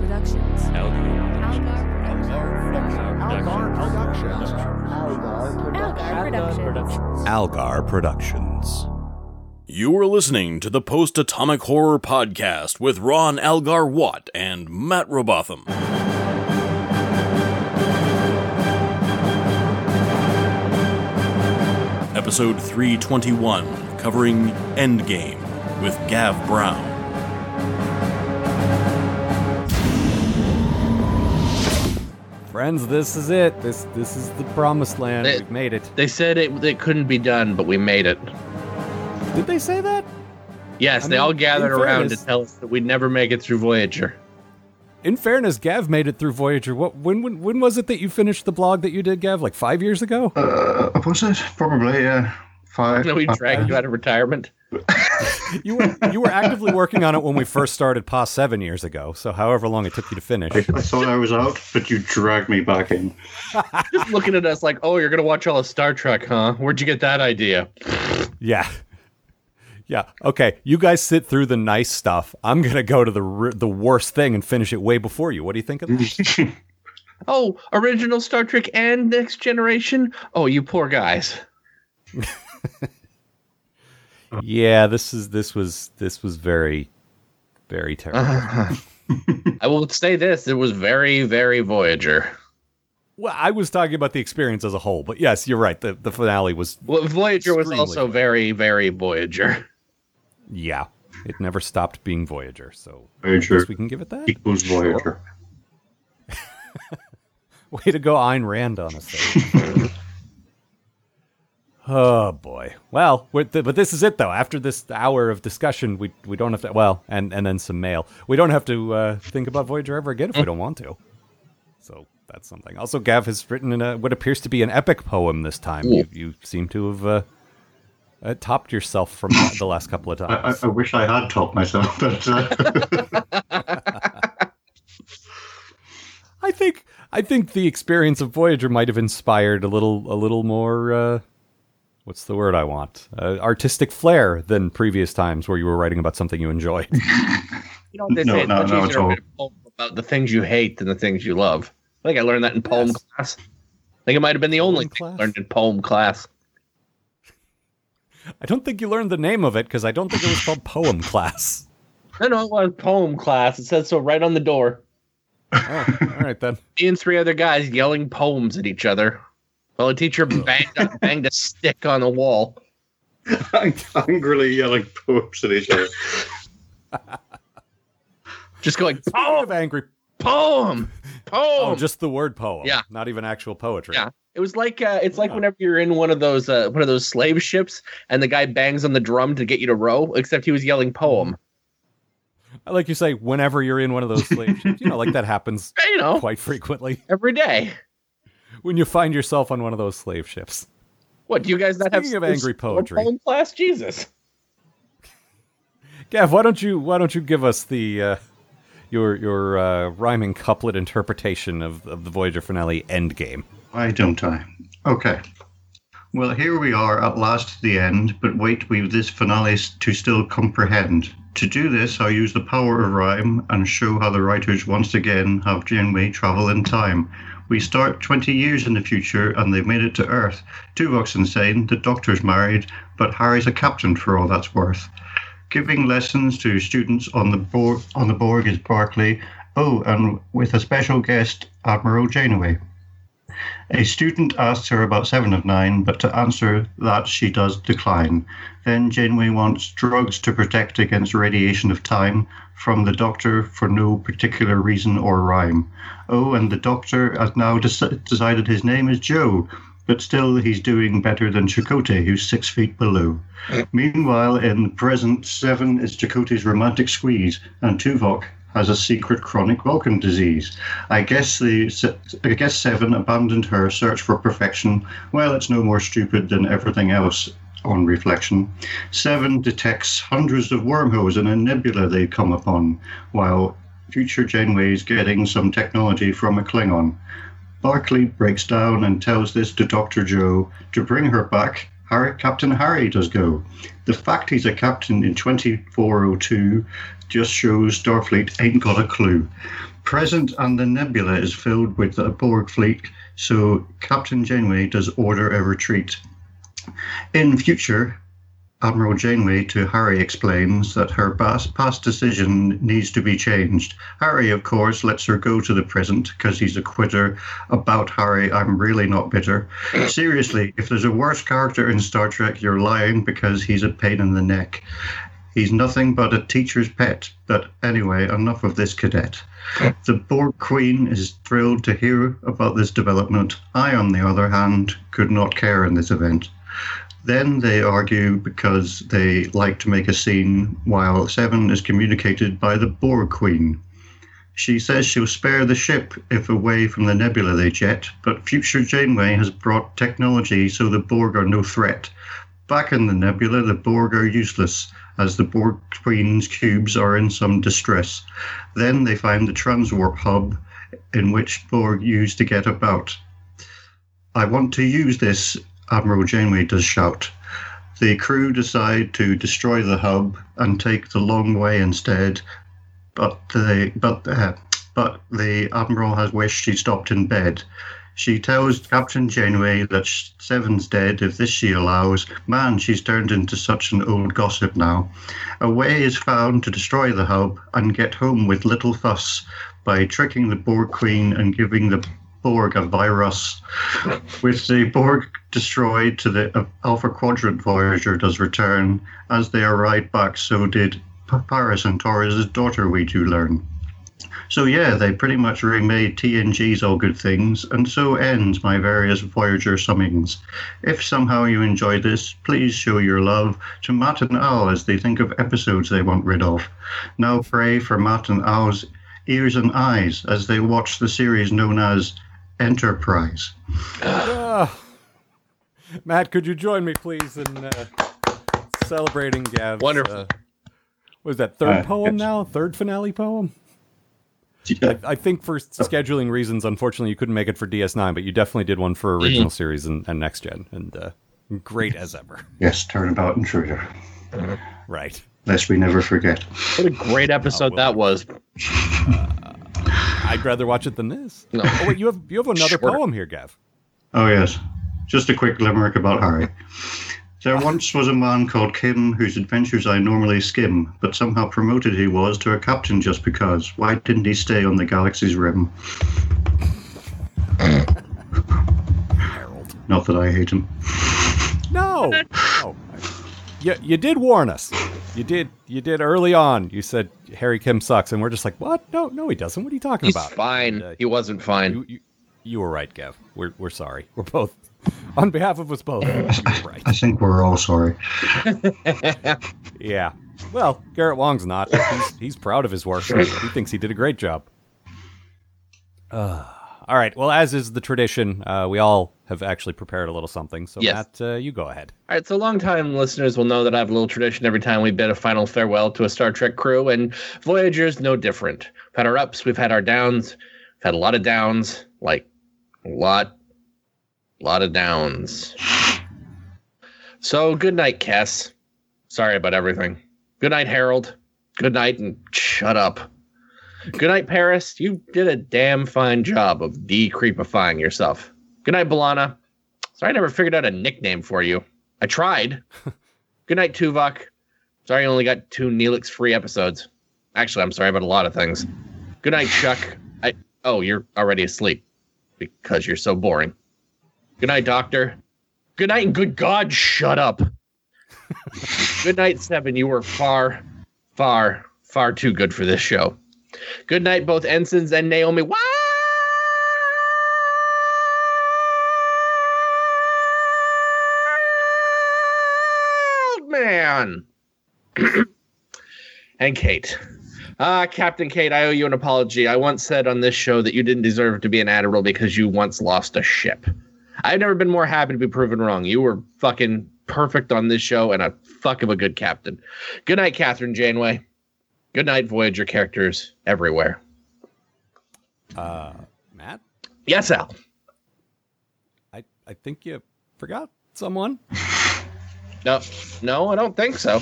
Productions. Algar Productions. Algar Productions. You are listening to the Post Atomic Horror Podcast with Ron Algar Watt and Matt Robotham. Episode 321, covering Endgame with Gav Brown. Friends, this is it. This this is the promised land. They- We've made it. They said it, it couldn't be done, but we made it. Did they say that? Yes, I they mean, all gathered around fairness- to tell us that we'd never make it through Voyager. In fairness, Gav made it through Voyager. What when when when was it that you finished the blog that you did, Gav? Like five years ago? Uh, was it? Probably, yeah. Five. No, we five- dragged you out of retirement. You were you were actively working on it when we first started past seven years ago. So however long it took you to finish. I, I thought I was out, but you dragged me back in. Just looking at us like, oh, you're gonna watch all of Star Trek, huh? Where'd you get that idea? Yeah. Yeah. Okay. You guys sit through the nice stuff. I'm gonna go to the the worst thing and finish it way before you. What do you think of that? Oh, original Star Trek and Next Generation. Oh, you poor guys. Yeah. This is this was this was very very terrible. I will say this: it was very, very Voyager. Well, I was talking about the experience as a whole, but yes, you're right. The the finale was Well, Voyager was Extremely also very, very Voyager. yeah. It never stopped being Voyager, so I Voyager guess we can give it that. equals Voyager. Way to go, Ayn Rand on us. oh boy. Well, th- but this is it though. After this hour of discussion, we we don't have to. Well, and and then some mail. We don't have to uh, think about Voyager ever again if we don't want to. So that's something. Also, Gav has written in a, what appears to be an epic poem this time. You, you seem to have uh, uh, topped yourself from the last couple of I, I, times. I wish I had topped myself, but uh, I think I think the experience of Voyager might have inspired a little a little more uh, what's the word I want uh, artistic flair than previous times where you were writing about something you enjoyed. You know what they No, say? It's no, much no, easier it's to all- write a poem about the things you hate than the things you love. I think I learned that in poem Yes. class. I think it might have been the only Poem thing I class? learned in poem class. I don't think you learned the name of it because I don't think it was called poem class. No, no, it was poem class. It says so right on the door. Oh, all right then. Me and three other guys yelling poems at each other. While a teacher banged, banged a stick on the wall. angrily yelling poems at each other. Just going, Speaking poem, of angry, poem, poem. oh, poem. just the word poem. Yeah. not even actual poetry. Yeah. It was like uh, it's like whenever you're in one of those uh, one of those slave ships and the guy bangs on the drum to get you to row, except he was yelling poem. I like you say, whenever you're in one of those slave ships, you know, like that happens You know, quite frequently every day. When you find yourself on one of those slave ships. What do you guys not have? Speaking of angry poetry. Poem class, Jesus. Gav, why don't you why don't you give us the uh, your your uh, rhyming couplet interpretation of, of the Voyager finale Endgame? Why don't I? Okay. Well, here we are at last the end, but wait, we've this finale to still comprehend. To do this, I use the power of rhyme and show how the writers once again have Janeway travel in time. We start 20 years in the future and they've made it to Earth. Tuvok's insane, the doctor's married, but Harry's a captain for all that's worth. Giving lessons to students on the Borg, on the Borg is Barclay. Oh, and with a special guest, Admiral Janeway. A student asks her about Seven of Nine, but to answer that, she does decline. Then Janeway wants drugs to protect against radiation of time from the doctor for no particular reason or rhyme. Oh, and the doctor has now dec- decided his name is Joe, but still he's doing better than Chakotay, who's six feet below. Uh. Meanwhile, in the present, Seven is Chakotay's romantic squeeze, and Tuvok has a secret chronic Vulcan disease. I guess the I guess Seven abandoned her search for perfection. Well, it's no more stupid than everything else on reflection. Seven detects hundreds of wormholes in a nebula they come upon, while future Janeway is getting some technology from a Klingon. Barclay breaks down and tells this to Dr. Joe to bring her back. Harry, Captain Harry does go. The fact he's a captain in 2402 just shows Starfleet ain't got a clue. Present and the nebula is filled with the Borg fleet, so Captain Janeway does order a retreat. In future, Admiral Janeway to Harry explains that her past, past decision needs to be changed. Harry, of course, lets her go to the present because he's a quitter. About Harry, I'm really not bitter. Seriously, if there's a worse character in Star Trek, you're lying because he's a pain in the neck. He's nothing but a teacher's pet. But anyway, enough of this cadet. The Borg Queen is thrilled to hear about this development. I, on the other hand, could not care in this event. Then they argue because they like to make a scene while Seven is communicated by the Borg Queen. She says she'll spare the ship if away from the nebula they jet, but future Janeway has brought technology so the Borg are no threat. Back in the nebula, the Borg are useless, as the Borg Queen's cubes are in some distress. Then they find the transwarp hub in which Borg use to get about. I want to use this Admiral Janeway does shout. The crew decide to destroy the hub and take the long way instead, but the but uh, but the admiral has wished she stopped in bed. She tells Captain Janeway that Seven's dead if this she allows. Man, she's turned into such an old gossip now. A way is found to destroy the hub and get home with little fuss by tricking the Borg Queen and giving the Borg a virus. With the Borg destroyed to the Alpha Quadrant Voyager does return. As they arrived back, so did Paris and Torres' daughter, we do learn. So yeah, they pretty much remade TNG's All Good Things, and so ends my various Voyager summings. If somehow you enjoyed this, please show your love to Matt and Al as they think of episodes they want rid of. Now pray for Matt and Al's ears and eyes as they watch the series known as Enterprise. Ah. Matt, could you join me, please, in uh, celebrating Gav's? Wonderful. Uh, what is that third Uh, poem yes. now? Third finale poem? I, I think for scheduling reasons, unfortunately, you couldn't make it for DS9, but you definitely did one for original series and, and next gen, and uh, great as ever. Yes, turnabout intruder. Right. Lest we never forget. What a great episode that was. I'd rather watch it than this. No. Oh wait, you have you have another Sure. poem here, Gav. Oh, yes. Just a quick limerick about Harry. There once was a man called Kim whose adventures I normally skim, but somehow promoted he was to a captain just because. Why didn't he stay on the galaxy's rim? Harold. Not that I hate him. No. no. You, you did warn us. You did. You did early on. You said Harry Kim sucks, and we're just like, what? No, no, he doesn't. What are you talking He's about? fine. Uh, He wasn't fine. You, you, you were right, Gav. We're we're sorry. We're both on behalf of us both. You right. I think we're all sorry. Yeah. Well, Garrett Wang's not. He's, he's proud of his work. He thinks he did a great job. Uh, all right. Well, as is the tradition, uh, we all have actually prepared a little something. So, Yes. Matt, uh, you go ahead. All right, so longtime listeners will know that I have a little tradition every time we bid a final farewell to a Star Trek crew, and Voyager's no different. We've had our ups, we've had our downs, we've had a lot of downs, like a lot, lot of downs. So good night, Cass. Sorry about everything. Good night, Harold. Good night, and shut up. Good night, Paris. You did a damn fine job of decreepifying yourself. Good night, B'Elanna. Sorry I never figured out a nickname for you. I tried. Good night, Tuvok. Sorry I only got two Neelix free episodes. Actually, I'm sorry about a lot of things. Good night, Chuck. I oh, you're already asleep because you're so boring. Good night, Doctor. Good night, and good God, shut up. good night, Seven. You were far, far, far too good for this show. Good night, both ensigns and Naomi. Wild man. and Kate. Ah, Captain Kate, I owe you an apology. I once said on this show that you didn't deserve to be an admiral because you once lost a ship. I've never been more happy to be proven wrong. You were fucking perfect on this show and a fuck of a good captain. Good night, Kathryn Janeway. Good night, Voyager characters everywhere. Uh, Matt, Yes, Al. I, I think you forgot someone. No, no, I don't think so.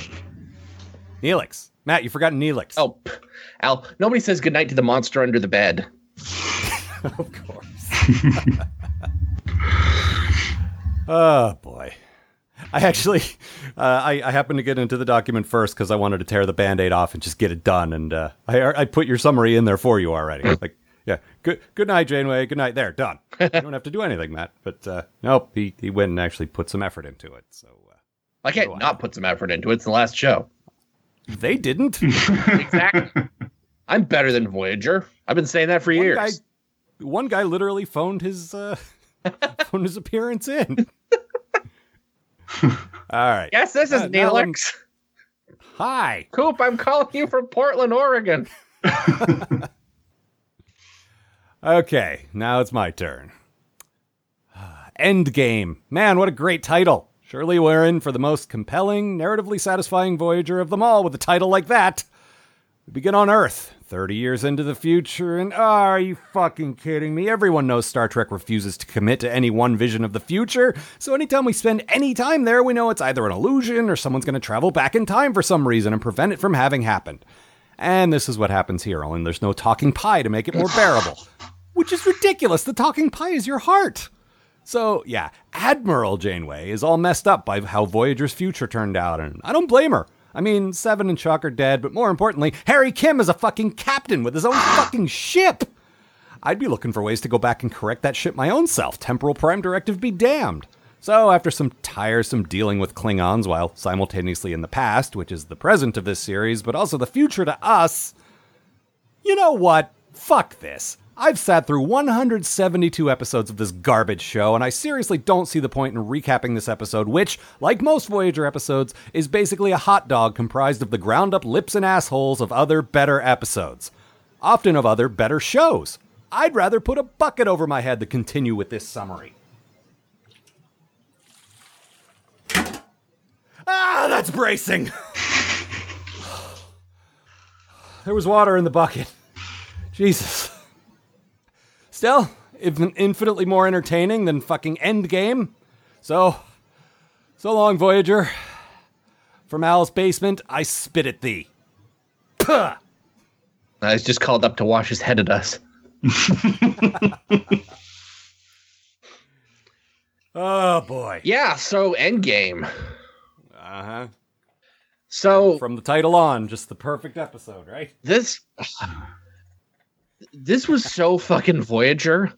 Neelix. Matt, you forgot Neelix. Oh, Al, nobody says goodnight to the monster under the bed. of course. oh boy. I actually, uh, I, I happened to get into the document first because I wanted to tear the band-aid off and just get it done. And uh, I, I put your summary in there for you already. like, yeah, good, good night, Janeway. Good night. There, done. you don't have to do anything, Matt. But uh, nope, he, he went and actually put some effort into it. So I can't Go not put some effort into it. It's the last show. they didn't. Exactly. I'm better than Voyager. I've been saying that for one years. guy, one guy literally phoned his uh, phoned his appearance in. All right. Yes, this is Uh, now Neelix. Hi. Coop, I'm calling you from Portland, Oregon. Okay, now it's my turn. Endgame. Man, what a great title. Surely we're in for the most compelling, narratively satisfying Voyager of them all with a title like that. We begin on Earth, 30 years into the future, and oh, are you fucking kidding me? Everyone knows Star Trek refuses to commit to any one vision of the future, so anytime we spend any time there, we know it's either an illusion or someone's going to travel back in time for some reason and prevent it from having happened. And this is what happens here, only there's no talking pie to make it more bearable. Which is ridiculous. The talking pie is your heart. So, yeah, Admiral Janeway is all messed up by how Voyager's future turned out, and I don't blame her. I mean, Seven and Chuck are dead, but more importantly, Harry Kim is a fucking captain with his own ah! fucking ship. I'd be looking for ways to go back and correct that ship my own self. Temporal Prime Directive be damned. So, after some tiresome dealing with Klingons while simultaneously in the past, which is the present of this series, but also the future to us, you know what? Fuck this. I've sat through 172 episodes of this garbage show, and I seriously don't see the point in recapping this episode, which, like most Voyager episodes, is basically a hot dog comprised of the ground up lips and assholes of other better episodes. Often of other better shows. I'd rather put a bucket over my head to continue with this summary. Ah, that's bracing! there was water in the bucket. Jesus. Still, infinitely more entertaining than fucking Endgame. So, so long, Voyager. From Al's basement, I spit at thee. Puh! I was just called up to wash his head at us. Oh boy. Yeah, so Endgame. Uh huh. So From the title on, just the perfect episode, right? this this was so fucking Voyager.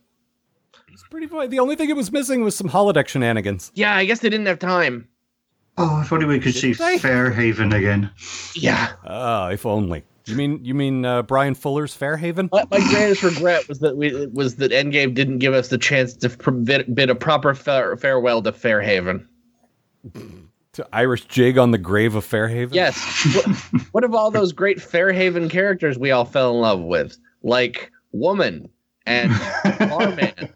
It's pretty. fu- The only thing it was missing was some holodeck shenanigans. Yeah, I guess they didn't have time. Oh, if only we could see they? Fairhaven again. Yeah. Oh, if only. You mean you mean uh, Bryan Fuller's Fairhaven? My, my greatest regret was that we was that Endgame didn't give us the chance to bid, bid a proper fa- farewell to Fairhaven. To Irish jig on the grave of Fairhaven? Yes. what, what of all those great Fairhaven characters we all fell in love with, like Woman and Barman,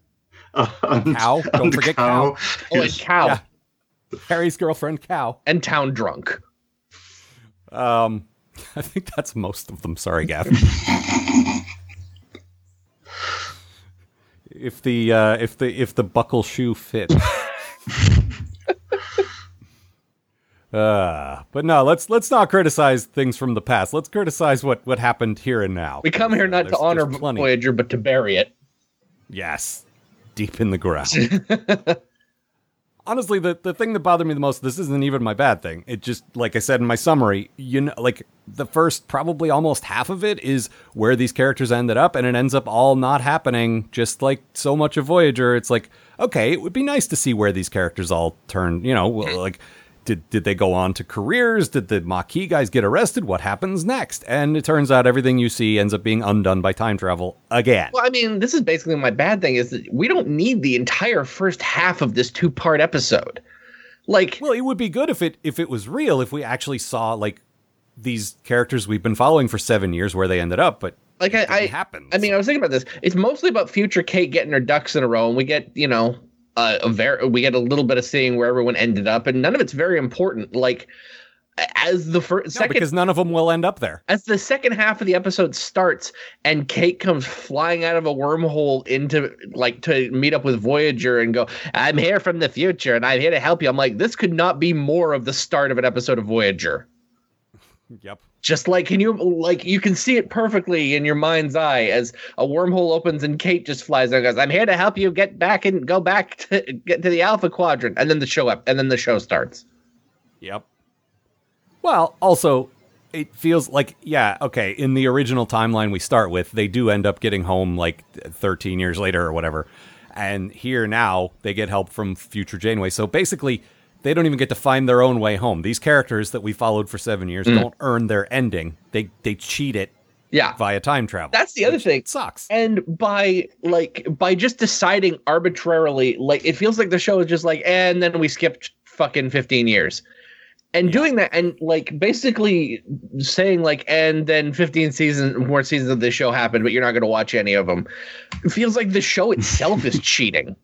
And- Cow. Don't and forget Cow. oh, and Cow, Yeah. Harry's girlfriend, Cow. and Town Drunk. Um, I think that's most of them. Sorry, Gavin. if the uh, if the if the buckle shoe fit. Uh, but no, let's let's not criticize things from the past. Let's criticize what what happened here and now. We come here not There's- to honor. Voyager, but to bury it. Yes. Deep in the ground. Honestly, the, the thing that bothered me the most, this isn't even my bad thing. It just, like I said in my summary, you know, like the first probably almost half of it is where these characters ended up, and it ends up all not happening, just like so much of Voyager. It's like, okay, it would be nice to see where these characters all turn, you know, like. Did, did they go on to careers? Did the Maquis guys get arrested? What happens next? And it turns out everything you see ends up being undone by time travel again. Well, I mean, this is basically my bad thing is that we don't need the entire first half of this two part episode. Like, Well, it would be good if it if it was real, if we actually saw like these characters we've been following for seven years where they ended up, but like I, I, it happens. I mean, I was thinking about this. It's mostly about future Kate getting her ducks in a row, and we get, you know, uh, a ver- we get a little bit of seeing where everyone ended up, and none of it's very important. Like, as the first No, second because none of them will end up there. as the second half of the episode starts and Kate comes flying out of a wormhole into like to meet up with Voyager and go, I'm here from the future and I'm here to help you. I'm like, this could not be more of the start of an episode of Voyager. Yep. Just like can you like you can see it perfectly in your mind's eye as a wormhole opens and Kate just flies there and goes, I'm here to help you get back and go back to get to the Alpha Quadrant. And then the show up and then the show starts. Yep. Well, also, it feels like yeah, okay. In the original timeline we start with, they do end up getting home like 13 years later or whatever, and here now they get help from future Janeway. So basically, they don't even get to find their own way home. These characters that we followed for seven years mm. don't earn their ending. They they cheat it Yeah. via time travel. That's the other thing. It sucks. and by like by just deciding arbitrarily like it feels like the show is just like eh, and then we skipped fucking 15 years and doing that and like basically saying like and then 15 seasons more seasons of this show happened but you're not going to watch any of them it feels like the show itself is cheating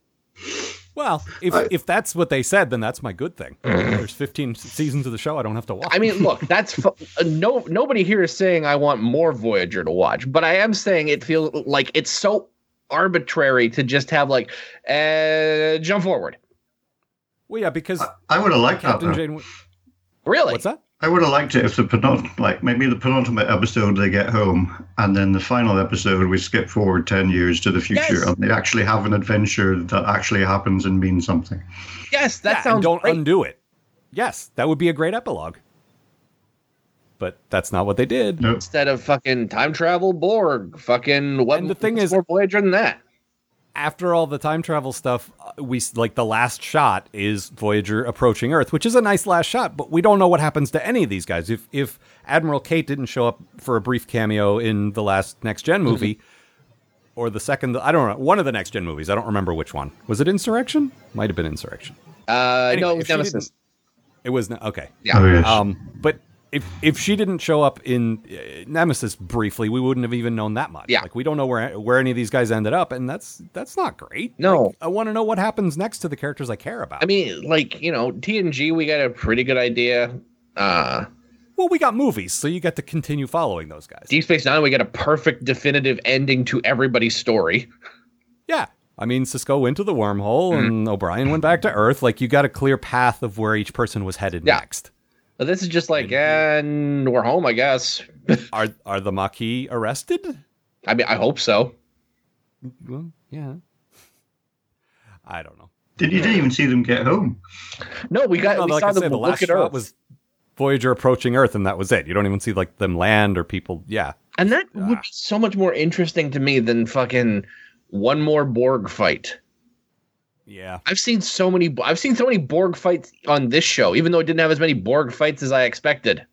Well, if if that's what they said, then that's my good thing. There's 15 seasons of the show I don't have to watch. i mean look that's fu- uh, no nobody here is saying i want more voyager to watch but i am saying it feels like it's so arbitrary to just have like uh jump forward well, yeah, because I would have liked. Captain Though. Janeway. really What's that? I would have liked it if the penult- like maybe the penultimate episode they get home, and then the final episode we skip forward ten years to the future, Yes. and they actually have an adventure that actually happens and means something. yes that Yeah, and sounds don't great. undo it. Yes, that would be a great epilogue. But that's not what they did. No, instead of fucking time travel Borg. Fucking what? And the thing is- more Voyager than that. After all the time travel stuff, uh, we like the last shot is Voyager approaching Earth, which is a nice last shot, but we don't know what happens to any of these guys. If if Admiral Kate didn't show up for a brief cameo in the last next gen movie or the second I don't know, one of the next gen movies, I don't remember which one. Was it Insurrection? Might have been Insurrection. Uh, Anyway, no, it was she Nemesis. didn't- It was okay. Yeah. Oh, yes. Um, but if if she didn't show up in uh, Nemesis briefly, we wouldn't have even known that much. Yeah. like we don't know where where any of these guys ended up, and that's that's not great. No. Like, I want to know what happens next to the characters I care about. I mean, like you know, TNG, we got a pretty good idea. Uh, well, we got movies, so you get to continue following those guys. Deep Space Nine, we got a perfect, definitive ending to everybody's story. yeah. I mean, Sisko went to the wormhole, Mm-hmm. and O'Brien went back to Earth. Like, you got a clear path of where each person was headed Yeah. next. But this is just like, and eh, we're home, I guess. Are are the Maquis arrested? I mean, I hope so. Well, yeah. I don't know. did you didn't even see them get home? No, we got No, we like saw I them said, the look last at shot Earth, was Voyager approaching Earth, and that was it. You don't even see like them land or people. Yeah, and that would be ah. so much more interesting to me than fucking one more Borg fight. Yeah. I've seen so many. I've seen so many Borg fights on this show, even though it didn't have as many Borg fights as I expected.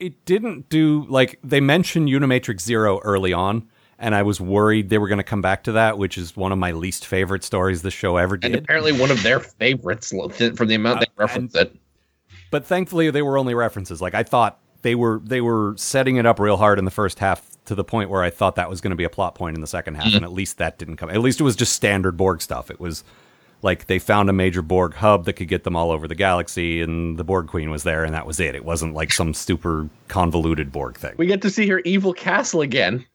It didn't do like they mentioned Unimatrix Zero early on, and I was worried they were going to come back to that, which is one of my least favorite stories the show ever And did. apparently, one of their favorites from the amount they Uh, reference it. but thankfully, they were only references. Like I thought they were they were setting it up real hard in the first half to the point where I thought that was going to be a plot point in the second half, and at least that didn't come. At least it was just standard Borg stuff. It was like they found a major Borg hub that could get them all over the galaxy, and the Borg Queen was there, and that was it. It wasn't like some super convoluted Borg thing. We get to see her evil castle again.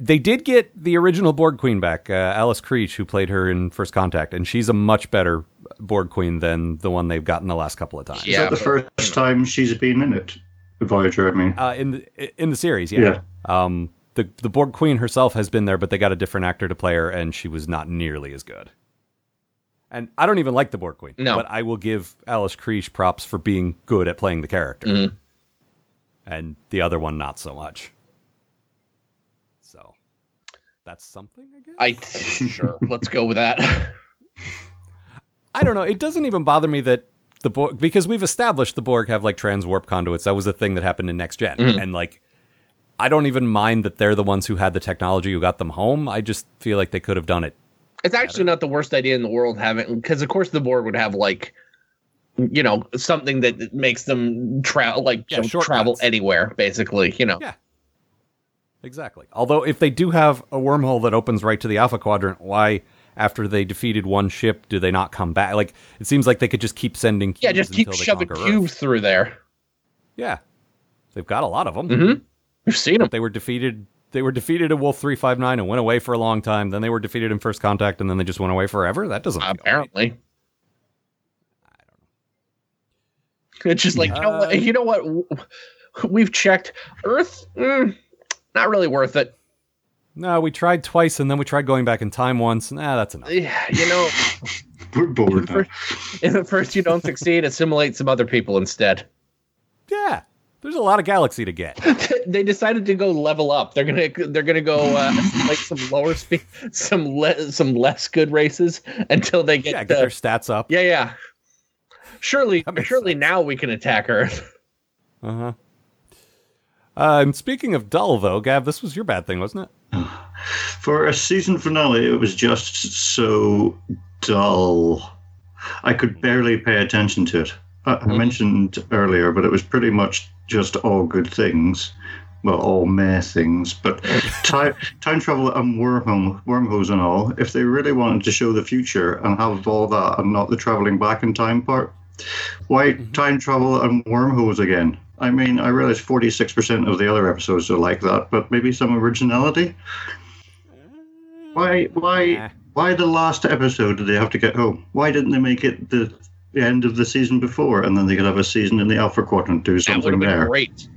They did get the original Borg Queen back, uh, Alice Krige, who played her in First Contact, and she's a much better Borg Queen than the one they've gotten the last couple of times. Is Yeah, that the first time she's been in it? The Voyager, I mean. Uh, in the in the series, yeah. Um, the the Borg Queen herself has been there, but they got a different actor to play her, and she was not nearly as good. And I don't even like the Borg Queen, No. but I will give Alice Krige props for being good at playing the character, Mhm. and the other one not so much. So that's something, I guess. I sure. Let's go with that. I don't know. It doesn't even bother me that the Borg because we've established the Borg have like trans warp conduits. That was a thing that happened in Next general Mm-hmm. and like I don't even mind that they're the ones who had the technology who got them home. I just feel like they could have done it. It's actually not the worst idea in the world having because of course the Borg would have like you know something that makes them travel like Yeah, you know, shortcuts. travel anywhere basically you know Yeah. Exactly. Although if they do have a wormhole that opens right to the Alpha Quadrant, why after they defeated one ship, do they not come back? Like it seems like they could just keep sending cubes Yeah, just keep shoving cubes Earth. through there. Yeah, they've got a lot of them. Mm-hmm. We've seen them. They were defeated. They were defeated in Wolf three five nine and went away for a long time. Then they were defeated in First Contact, and then they just went away forever. That doesn't feel right. Apparently. It's just like you know what? Uh, You know what? We've checked Earth. Mm, not really worth it. No, we tried twice, and then we tried going back in time once. Nah, that's enough. Yeah, You know, We're bored now. if at first you don't succeed, assimilate some other people instead. Yeah, there's a lot of galaxy to get. they decided to go level up. They're gonna they're gonna go uh, like some lower speed, some le- some less good races until they get, Yeah, the, their stats up. yeah yeah. Surely surely sense. now we can attack Earth. Uh huh. Uh, and speaking of dull, though, Gav, this was your bad thing, wasn't it? For a season finale, it was just so dull. I could hmm. barely pay attention to it. I, I hmm. mentioned earlier, but it was pretty much just all good things. Well, all meh things, but time, time travel and wormhole, wormholes and all. If they really wanted to show the future and have all that and not the traveling back in time part, why hmm. time travel and wormholes again? I mean, I realize 46% of the other episodes are like that, but maybe some originality? Why, why, Nah. why the last episode did they have to get home? Why didn't they make it the, the end of the season before, and then they could have a season in the Alpha Quadrant, do something have been there? great.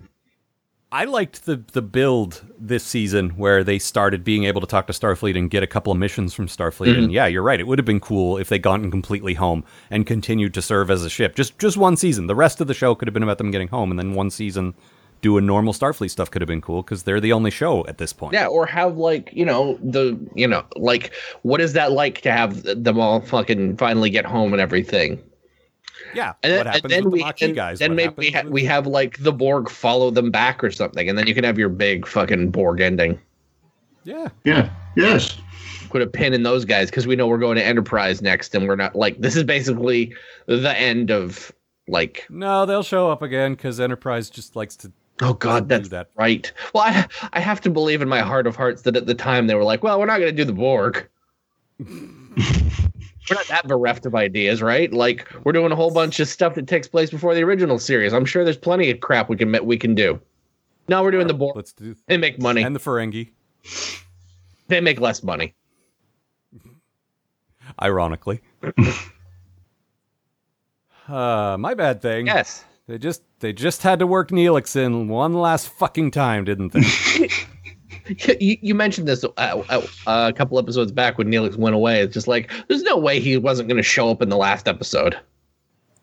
I liked the the build this season where they started being able to talk to Starfleet and get a couple of missions from Starfleet. Mm-hmm. And yeah, you're right. It would have been cool if they'd gotten completely home and continued to serve as a ship. Just just one season. The rest of the show could have been about them getting home, and then one season doing normal Starfleet stuff could have been cool because they're the only show at this point. Yeah, or have like you know the you know like what is that like to have them all fucking finally get home and everything? yeah. And then, what happens and then with we the Maquis and guys? then What maybe we, happens ha- with- we have like the Borg follow them back or something, and then you can have your big fucking Borg ending. yeah. Yeah, yes. Put a pin in those guys because we know we're going to Enterprise next, and we're not like this is basically the end of like No, they'll show up again because Enterprise just likes to. Oh god that's that. right. Well, I I have to believe in my heart of hearts that at the time they were like, well, we're not going to do the Borg. we're not that bereft of ideas, right? Like we're doing a whole bunch of stuff that takes place before the original series. I'm sure there's plenty of crap we can we can do. No, we're doing the Borg. Let's do They make money. and the Ferengi. they make less money. Ironically. uh, my bad thing. Yes. They just they just had to work Neelix in one last fucking time, didn't they? You, you mentioned this uh, uh, a couple episodes back when Neelix went away. It's just like there's no way he wasn't going to show up in the last episode.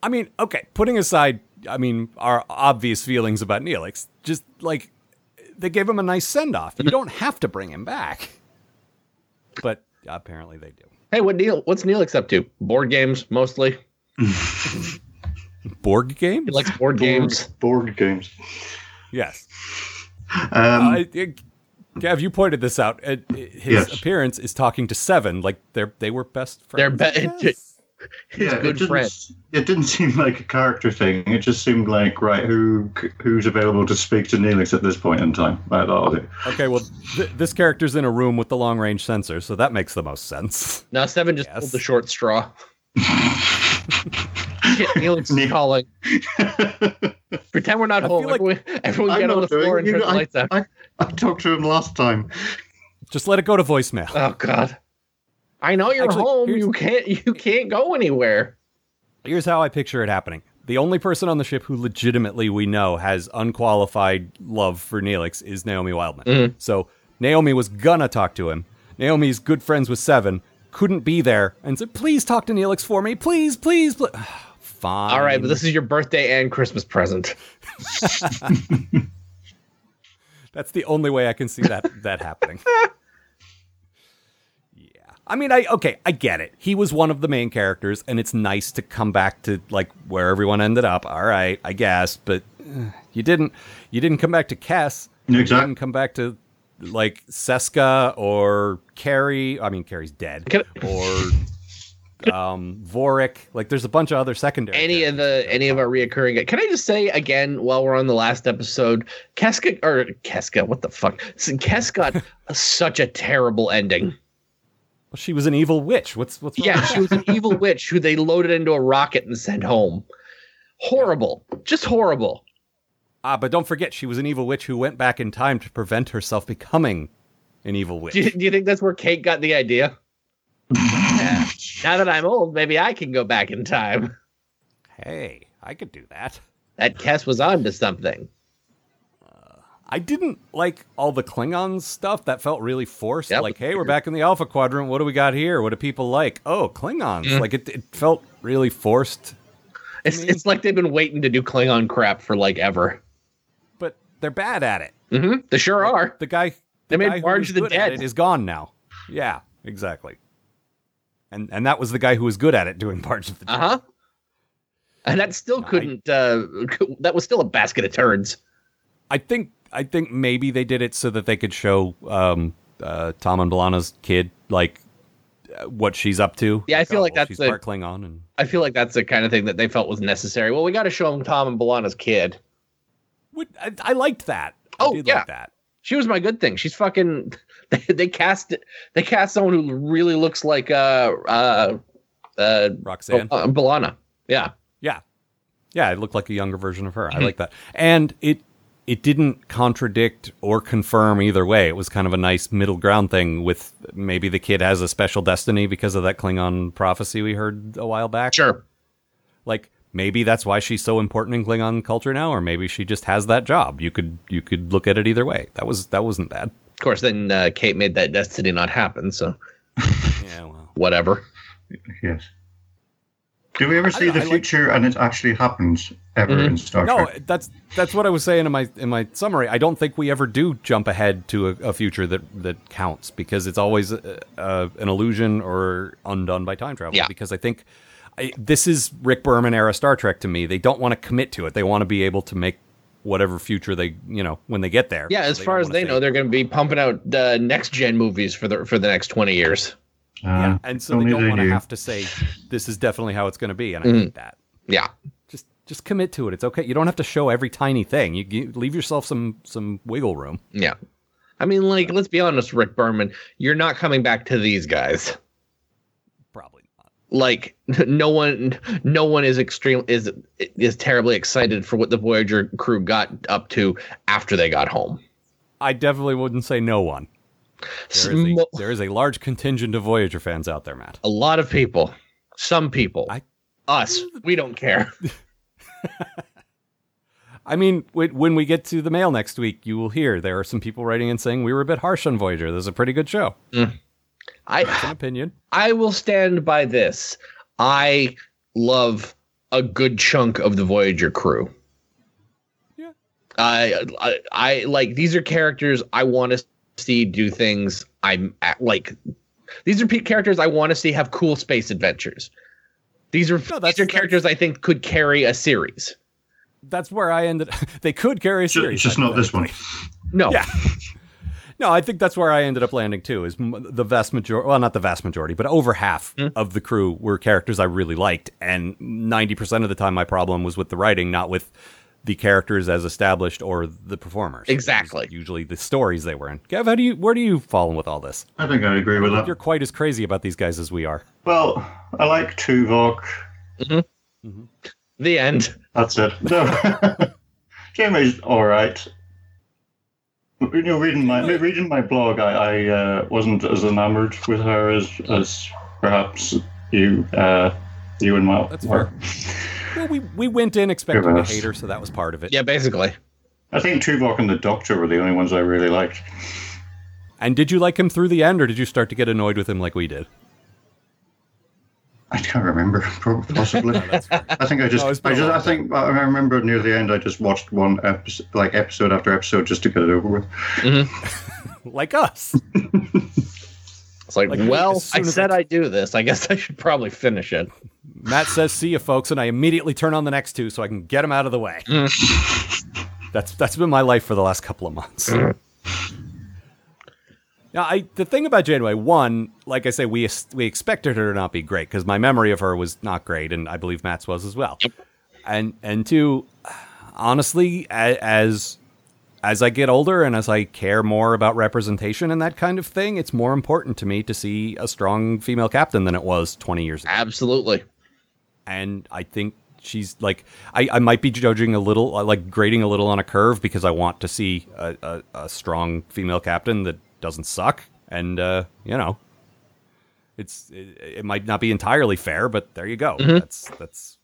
I mean, okay, putting aside, I mean, our obvious feelings about Neelix, just like they gave him a nice send off. You don't have to bring him back, but apparently they do. Hey, what Neil? What's Neelix up to? Board games mostly. Borg games? He likes board games. Board games. yes. Um, I, it, Gav, you pointed this out. Uh, His Yes. appearance is talking to Seven, like they're they were best friends. They're friends. be- I. His yeah, it good didn't, friend. It didn't seem like a character thing. It just seemed like right, who who's available to speak to Neelix at this point in time? Right, that'll do. Okay, well, th- this character's in a room with the long range sensor, so that makes the most sense. Now Seven just Yes. pulled the short straw. Shit, Neelix is calling. Pretend we're not I home. feel like- everyone everyone I'm get on the doing floor and turn You- the I- lights out. I, I talked to him last time. Just let it go to voicemail. Oh God. I know you're Actually, home. here's- You can't. You can't go anywhere. Here's how I picture it happening. The only person on the ship who legitimately we know has unqualified love for Neelix is Naomi Wildman. Mm-hmm. So Naomi was gonna talk to him. Naomi's good friends with Seven, couldn't be there, and said, "Please talk to Neelix for me, please, please, please." Fine. All right, but this is your birthday and Christmas present. That's the only way I can see that that happening. yeah. I mean, I okay, I get it. He was one of the main characters and it's nice to come back to like where everyone ended up. All right, I guess, but uh, you didn't you didn't come back to Kes. You didn't come back to like Seska or Carey. I mean, Carey's dead. Can- or um Vorik. Like there's a bunch of other secondary any of the any of our reoccurring. Can I just say again while we're on the last episode, Keska or Keska, what the fuck? Kes got such a terrible ending. Well, she was an evil witch. What's what's wrong Yeah, with she was an evil witch who they loaded into a rocket and sent home. Horrible. Just horrible. Ah, but don't forget, she was an evil witch who went back in time to prevent herself becoming an evil witch. Do you, do you think that's where Kate got the idea? Now that I'm old, maybe I can go back in time. hey, I could do that. That Kes was on to something. I didn't like all the Klingon stuff. That felt really forced. That like, hey, we're back in the Alpha Quadrant. What do we got here? What do people like? Oh, Klingons. Mm. Like, it, it felt really forced, It's, it's like they've been waiting to do Klingon crap for like ever. but they're bad at it. Mm-hmm. They sure are. The guy, They made was the Dead. is gone now. Yeah, exactly. And and that was the guy who was good at it doing Barge of the Dead. Uh huh. And that still couldn't. Uh, that was still a basket of turds. I think I think maybe they did it so that they could show um, uh, Tom and B'Elanna's kid like uh, what she's up to. Yeah, I feel like well, that's she's the- part Klingon, and I feel like that's the kind of thing that they felt was necessary. Well, we got to show them Tom and B'Elanna's kid. Would- I, I liked that. Oh, I did yeah. like that. She was my good thing. She's fucking. They, they cast. They cast someone who really looks like uh uh uh Roxann. uh, B'Elanna. Yeah. Yeah, yeah, it looked like a younger version of her. Mm-hmm. I like that, and it it didn't contradict or confirm either way. It was kind of a nice middle ground thing. With maybe the kid has a special destiny because of that Klingon prophecy we heard a while back. Sure. like maybe that's why she's so important in Klingon culture now, or maybe she just has that job. You could you could look at it either way. That was that wasn't bad. Of course, then uh, Kate made that destiny not happen. So Yeah, well, whatever. Yes. Do we ever see I the like- future and it actually happens ever Mhm. in Star Trek? no, that's that's what I was saying in my in my summary. I don't think we ever do jump ahead to a, a future that that counts because it's always uh, uh, an illusion or undone by time travel. Yeah. Because I think I, this is Rick Berman era Star Trek to me. They don't want to commit to it. They want to be able to make whatever future they you know when they get there. Yeah, as far as they say- know, they're going to be pumping out uh, next gen movies for the for the next twenty years. Yeah, Uh, and so they don't want to have to say this is definitely how it's going to be, and I Mhm. hate that. Yeah, Just just commit to it. It's okay. You don't have to show every tiny thing. You, you leave yourself some some wiggle room. yeah. I mean, like, let's be honest, Rick Berman, you're not coming back to these guys. Like, no one, no one is extreme is is terribly excited for what the Voyager crew got up to after they got home. I definitely wouldn't say no one. There is, a, there is a large contingent of Voyager fans out there, Matt. a lot of people, some people, I- us, we don't care. I mean, when when we get to the mail next week, you will hear there are some people writing and saying we were a bit harsh on Voyager. This is a pretty good show. Mm. It's an opinion. I will stand by this. I love a good chunk of the Voyager crew. Yeah. I I, I like these are characters I want to see do things. I'm at, like these are characters I want to see have cool space adventures. These are No, these are characters I think could carry a series. That's where I ended. they could carry a Ju- series. just not this one. No, Yeah. No, I think that's where I ended up landing too. Is the vast majority, well, not the vast majority, but over half Hmm. of the crew were characters I really liked, and ninety percent of the time, my problem was with the writing, not with the characters as established or the performers. Exactly. Usually, the stories they were in. Gav, how do you? Where do you fall in with all this? I think I agree with that. You're quite as crazy about these guys as we are. Well, I like Tuvok. the end. That's it. No. Jamie's all right. You know, reading my reading my blog, I, I uh, wasn't as enamored with her as as perhaps you uh, you and Matt That's were. Well, we we went in expecting to Goodness. hate her, so that was part of it. Yeah, basically. I think Tuvok and the Doctor were the only ones I really liked. And did you like him through the end, or did you start to get annoyed with him like we did? I can't remember. Probably, possibly. I think I just, No, it's been I a just, long I think I remember near the end. I just watched one episode, like episode after episode, just to get it over with. Mm-hmm. Like us. It's like, Like, well, I said I- do this. I guess I should probably finish it. Matt says, "See you, folks," and I immediately turn on the next two so I can get them out of the way. Mm. that's that's been my life for the last couple of months. Mm. Now, I the thing about Janeway, one, like I say, we we expected her to not be great because my memory of her was not great, and I believe Matt's was as well. And and two, honestly, as as I get older and as I care more about representation and that kind of thing, it's more important to me to see a strong female captain than it was 20 years ago. Absolutely. And I think she's like, I, I might be judging a little, like grading a little on a curve because I want to see a, a, a strong female captain that doesn't suck. And, uh, you know, it's it, it might not be entirely fair, but there you go. That's that's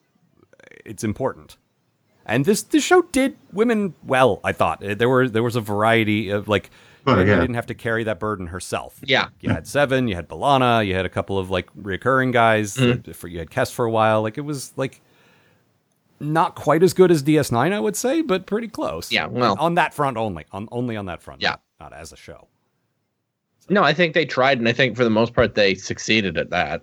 it's important. And this this show did women well. I thought Uh, there were there was a variety of like. Well, Rhaenyra yeah. didn't have to carry that burden herself. Yeah. you had Seven, you had B'Elanna, you had a couple of like recurring guys. Mm-hmm. For you had Kes for a while. Like it was like not quite as good as DS9, I would say, but pretty close. Yeah, well- on that front only, on only on that front. Yeah. not, not as a show. No, I think they tried, and I think for the most part they succeeded at that.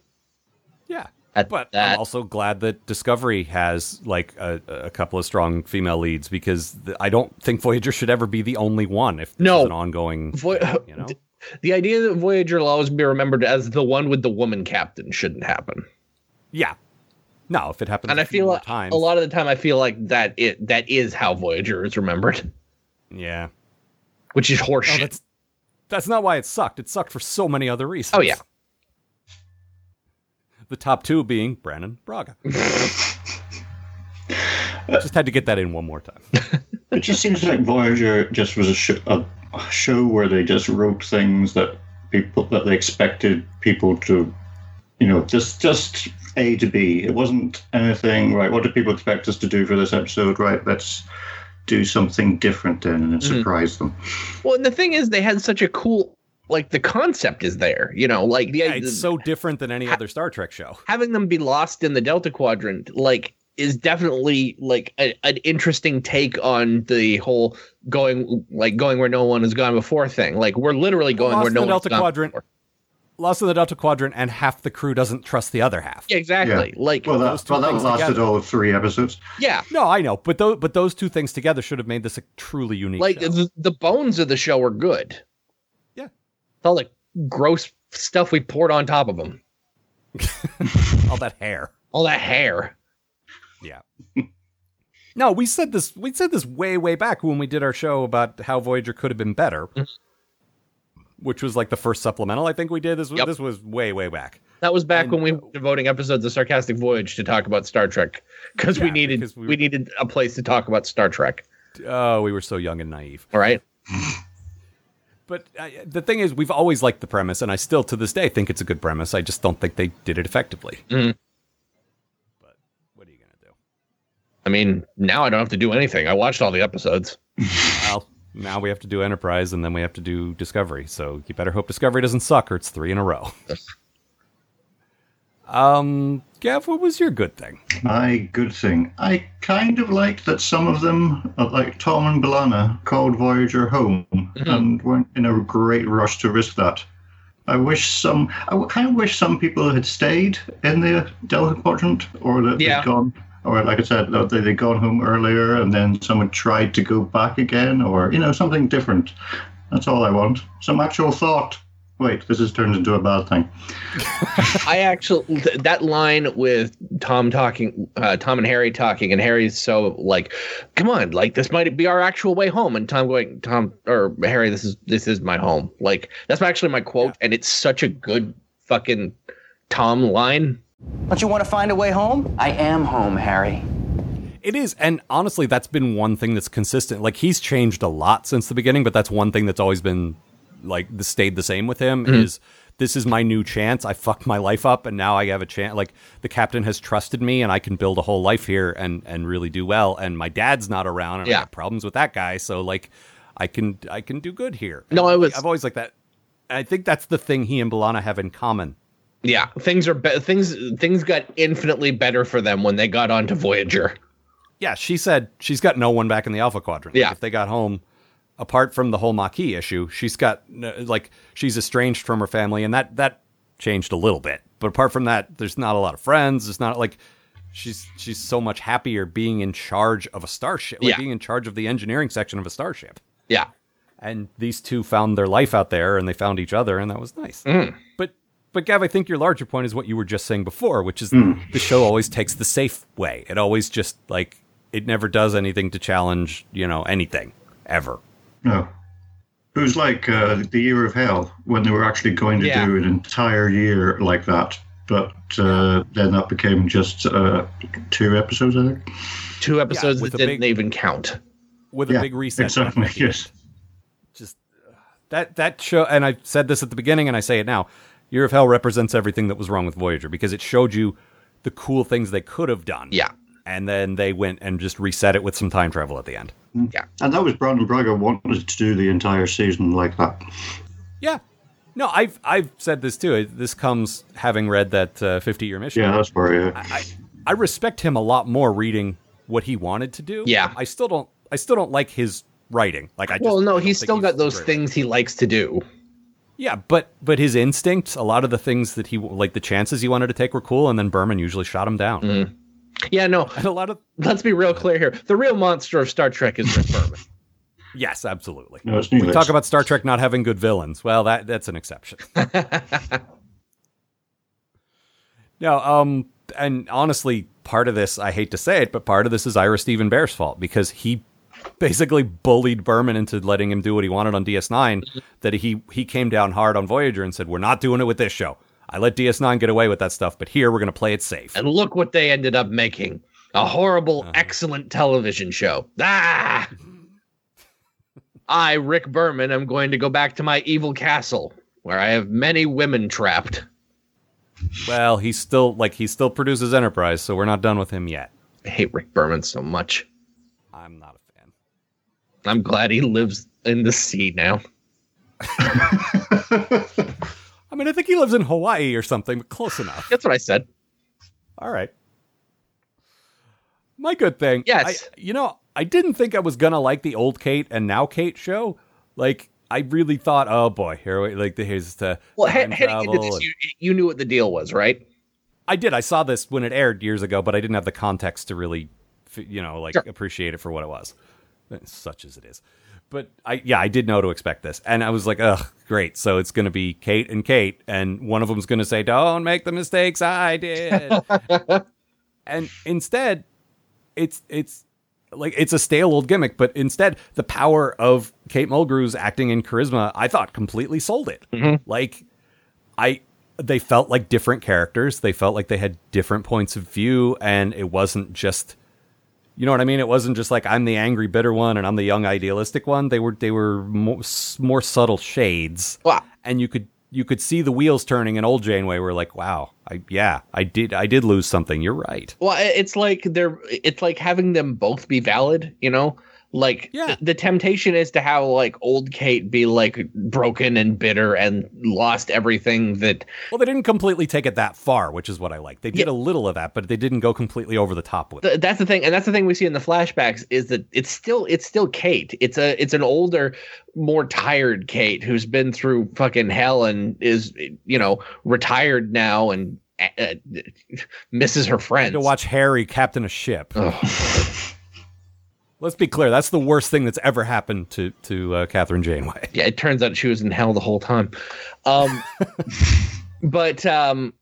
Yeah. At But that, I'm also glad that Discovery has like a, a couple of strong female leads because the, I don't think Voyager should ever be the only one if this No. is an ongoing. Voy- you know, the idea that Voyager will always be remembered as the one with the woman captain shouldn't happen. yeah. No, if it happens, And a I feel like times, a lot of the time I feel like that it that is how Voyager is remembered, Yeah. which is oh, horseshit. that's that's not why it sucked. It sucked for so many other reasons. Oh, yeah. The top two being Brannon Braga. Just had to get that in one more time. It just seems like Voyager just was a, sh- a, a show where they just wrote things that people that they expected people to, you know, just just A to B. It wasn't anything right. What do people expect us to do for this episode? Right, let's do something different then, and mm-hmm. it surprised them. well, and the thing is, they had such a cool like the concept is there. You know, like the Yeah, it's so different than any other Star Trek show. having them be lost in the Delta Quadrant, like, is definitely like a, an interesting take on the whole going like going where no one has gone before thing. Like, we're literally going Lost where no the one's Delta gone Quadrant. before. Lost in the Delta Quadrant, and half the crew doesn't trust the other half. Yeah, exactly. Like, Well, Those that, two well, that lasted together. all of three episodes. yeah, No, I know, but those but those two things together should have made this a truly unique. like show. the, the bones of the show are good. Yeah. It's all the gross stuff we poured on top of them. all that hair. All that hair. Yeah. no, we said this. We said this way, way back when we did our show about how Voyager could have been better, mm-hmm. Which was like the first supplemental. I think we did. This was Yep. this was way, way back. That was back And- when we were devoting episodes of Sarcastic Voyage to talk about Star Trek because we needed because we we, needed a place to talk about Star Trek. Oh, we were so young and naive. All right. But uh, the thing is, we've always liked the premise, and I still, to this day, think it's a good premise. I just don't think they did it effectively. Mhm. But what are you gonna do? I mean, now I don't have to do anything. I watched all the episodes. Well, now we have to do Enterprise, and then we have to do Discovery. So you better hope Discovery doesn't suck, or it's three in a row. um, Gav, what was your good thing? My good thing. I kind of liked that some of them, uh, like Tom and B'Elanna, called Voyager home and weren't in a great rush to risk that. I wish some. I kind of wish some people had stayed in the Delta Quadrant, or that Yeah. they'd gone, or like I said, they- they'd gone home earlier, and then someone tried to go back again, or you know something different. That's all I want. Some actual thought. Wait, this has turned into a bad thing. I actually th- that line with Tom talking, uh, Tom and Harry talking, and Harry's so like, "Come on, like this might be our actual way home," and Tom going, "Tom or Harry, this is this is my home." Like that's actually my quote, and it's such a good fucking Tom line. Don't you want to find a way home? I am home, Harry. It is, and honestly, that's been one thing that's consistent. Like he's changed a lot since the beginning, but that's one thing that's always been like the stayed the same with him mm-hmm. is this is my new chance. I fucked my life up, and now I have a chance. Like the captain has trusted me, and I can build a whole life here and and really do well. And my dad's not around, and I have problems with that guy, so like I can I can do good here. No, I was- I've always like that. I think that's the thing he and B'Elanna have in common. Yeah, things are be- things things got infinitely better for them when they got onto Voyager. Yeah, she said she's got no one back in the Alpha Quadrant. Like, Yeah. if they got home, apart from the whole Maquis issue, she's got like she's estranged from her family, and that that changed a little bit. But apart from that, there's not a lot of friends. It's not like she's she's so much happier being in charge of a starship, like Yeah. being in charge of the engineering section of a starship. Yeah, And these two found their life out there, and they found each other, and that was nice. Mm. But but Gav, I think your larger point is what you were just saying before, which is the show always takes the safe way. It always just like it never does anything to challenge, you know, anything ever. No. It was like uh, the year of hell when they were actually going to Yeah. do an entire year like that. But uh, then that became just uh, two episodes, I think. Two episodes with that didn't big- even count. with a Yeah, big reset. Exactly, at the yes. just uh, that that show and I said this at the beginning and I say it now. Year of Hell represents everything that was wrong with Voyager because it showed you the cool things they could have done. Yeah. And then they went and just reset it with some time travel at the end. Yeah. And that was Brannon Braga wanted to do the entire season like that. Yeah. No, I've I've said this too. This comes having read that uh, 50 year mission. Yeah, that's where, yeah. I, I respect him a lot more reading what he wanted to do. Yeah. I still don't I still don't like his writing. Like I just Well, no, don't he's still got those great. things he likes to do. Yeah, but but his instincts, a lot of the things that he like the chances he wanted to take were cool, and then Berman usually shot him down. Mm. Yeah, no, And a lot of let's be real clear here. The real monster of Star Trek is Rick Berman. yes, absolutely. No, we Neelix. talk about Star Trek not having good villains. Well, that that's an exception. no, um, and honestly, part of this I hate to say it, but part of this is Ira Steven Behr's fault because he basically bullied Berman into letting him do what he wanted on DS9. That he he came down hard on Voyager and said, "We're not doing it with this show." I let DS9 get away with that stuff, but here we're going to play it safe. and look what they ended up making. A horrible, Uh-huh. excellent television show. Ah! I, Rick Berman, am going to go back to my evil castle, where I have many women trapped. Well, he's still like he still produces Enterprise, so we're not done with him yet. I hate Rick Berman so much. I'm not a fan. I'm glad he lives in the sea now. I mean, I think he lives in Hawaii or something, but close enough. That's what I said. All right. My good thing. Yes. I, you know, I didn't think I was gonna like the old Kate and now Kate show. Like, I really thought, oh boy, here we like here's the Well, he- heading into this, and- you, you knew what the deal was, right? I did. I saw this when it aired years ago, but I didn't have the context to really, you know, like Sure. appreciate it for what it was, such as it is. But I, yeah, I did know to expect this, and I was like, ugh, great. So it's going to be Kate and Kate, and one of them's going to say, "Don't make the mistakes I did," and instead, it's it's like it's a stale old gimmick, but instead, the power of Kate Mulgrew's acting and charisma, I thought completely sold it. Mm-hmm. Like, I they felt like different characters. They felt like they had different points of view, and it wasn't just you know what I mean. It wasn't just like I'm the angry, bitter one and I'm the young, idealistic one. They were they were more, more subtle shades, Wow. and you could you could see the wheels turning. And old Janeway were like, wow, I yeah, I did I did lose something. You're right. Well, it's like they're it's like having them both be valid, you know? Like Yeah. th- the temptation is to have like old Kate be like broken and bitter and lost everything that Well, they didn't completely take it that far, which is what I like. They did a little of that, but they didn't go completely over the top with it. that's the thing and that's the thing we see in the flashbacks is that it's still it's still Kate. It's a it's an older more tired Kate who's been through fucking hell and is you know retired now and uh, misses her friends. To watch Harry captain a ship. Let's be clear. That's the worst thing that's ever happened to to uh, Kathryn Janeway. yeah, it turns out she was in hell the whole time. Um, but um,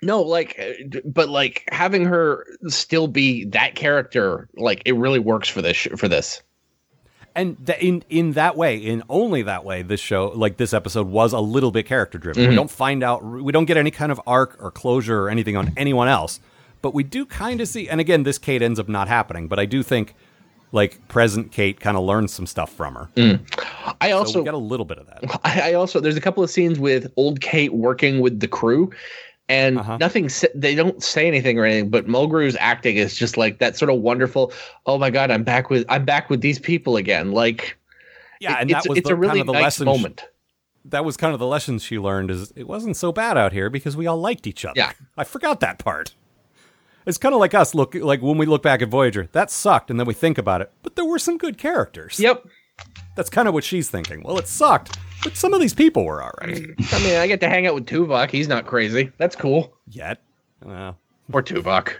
no, like, uh, but like having her still be that character, like it really works for this. For this, and th- in in that way, in only that way, this show, like this episode, was a little bit character driven. We don't find out, we don't get any kind of arc or closure or anything on anyone else, but we do kind of see. And again, this Kate ends up not happening, but I do think, like present Kate, kind of learns some stuff from her. I also we got a little bit of that. I, I also there's a couple of scenes with old Kate working with the crew, and Uh-huh. nothing. They don't say anything or anything, but Mulgrew's acting is just like that sort of wonderful. Oh my god, I'm back with I'm back with these people again. Like Yeah, it- and it's that was it's the, a really kind of the nice lesson. moment. that was kind of the lesson she learned is it wasn't so bad out here because we all liked each other. Yeah. I forgot that part. It's kind of like us look like when we look back at Voyager, that sucked and then we think about it, but there were some good characters. Yep. That's kind of what she's thinking. Well, it sucked, but some of these people were all right. I mean, I get to hang out with Tuvok. He's not crazy. That's cool. Yet. Well, Or Tuvok.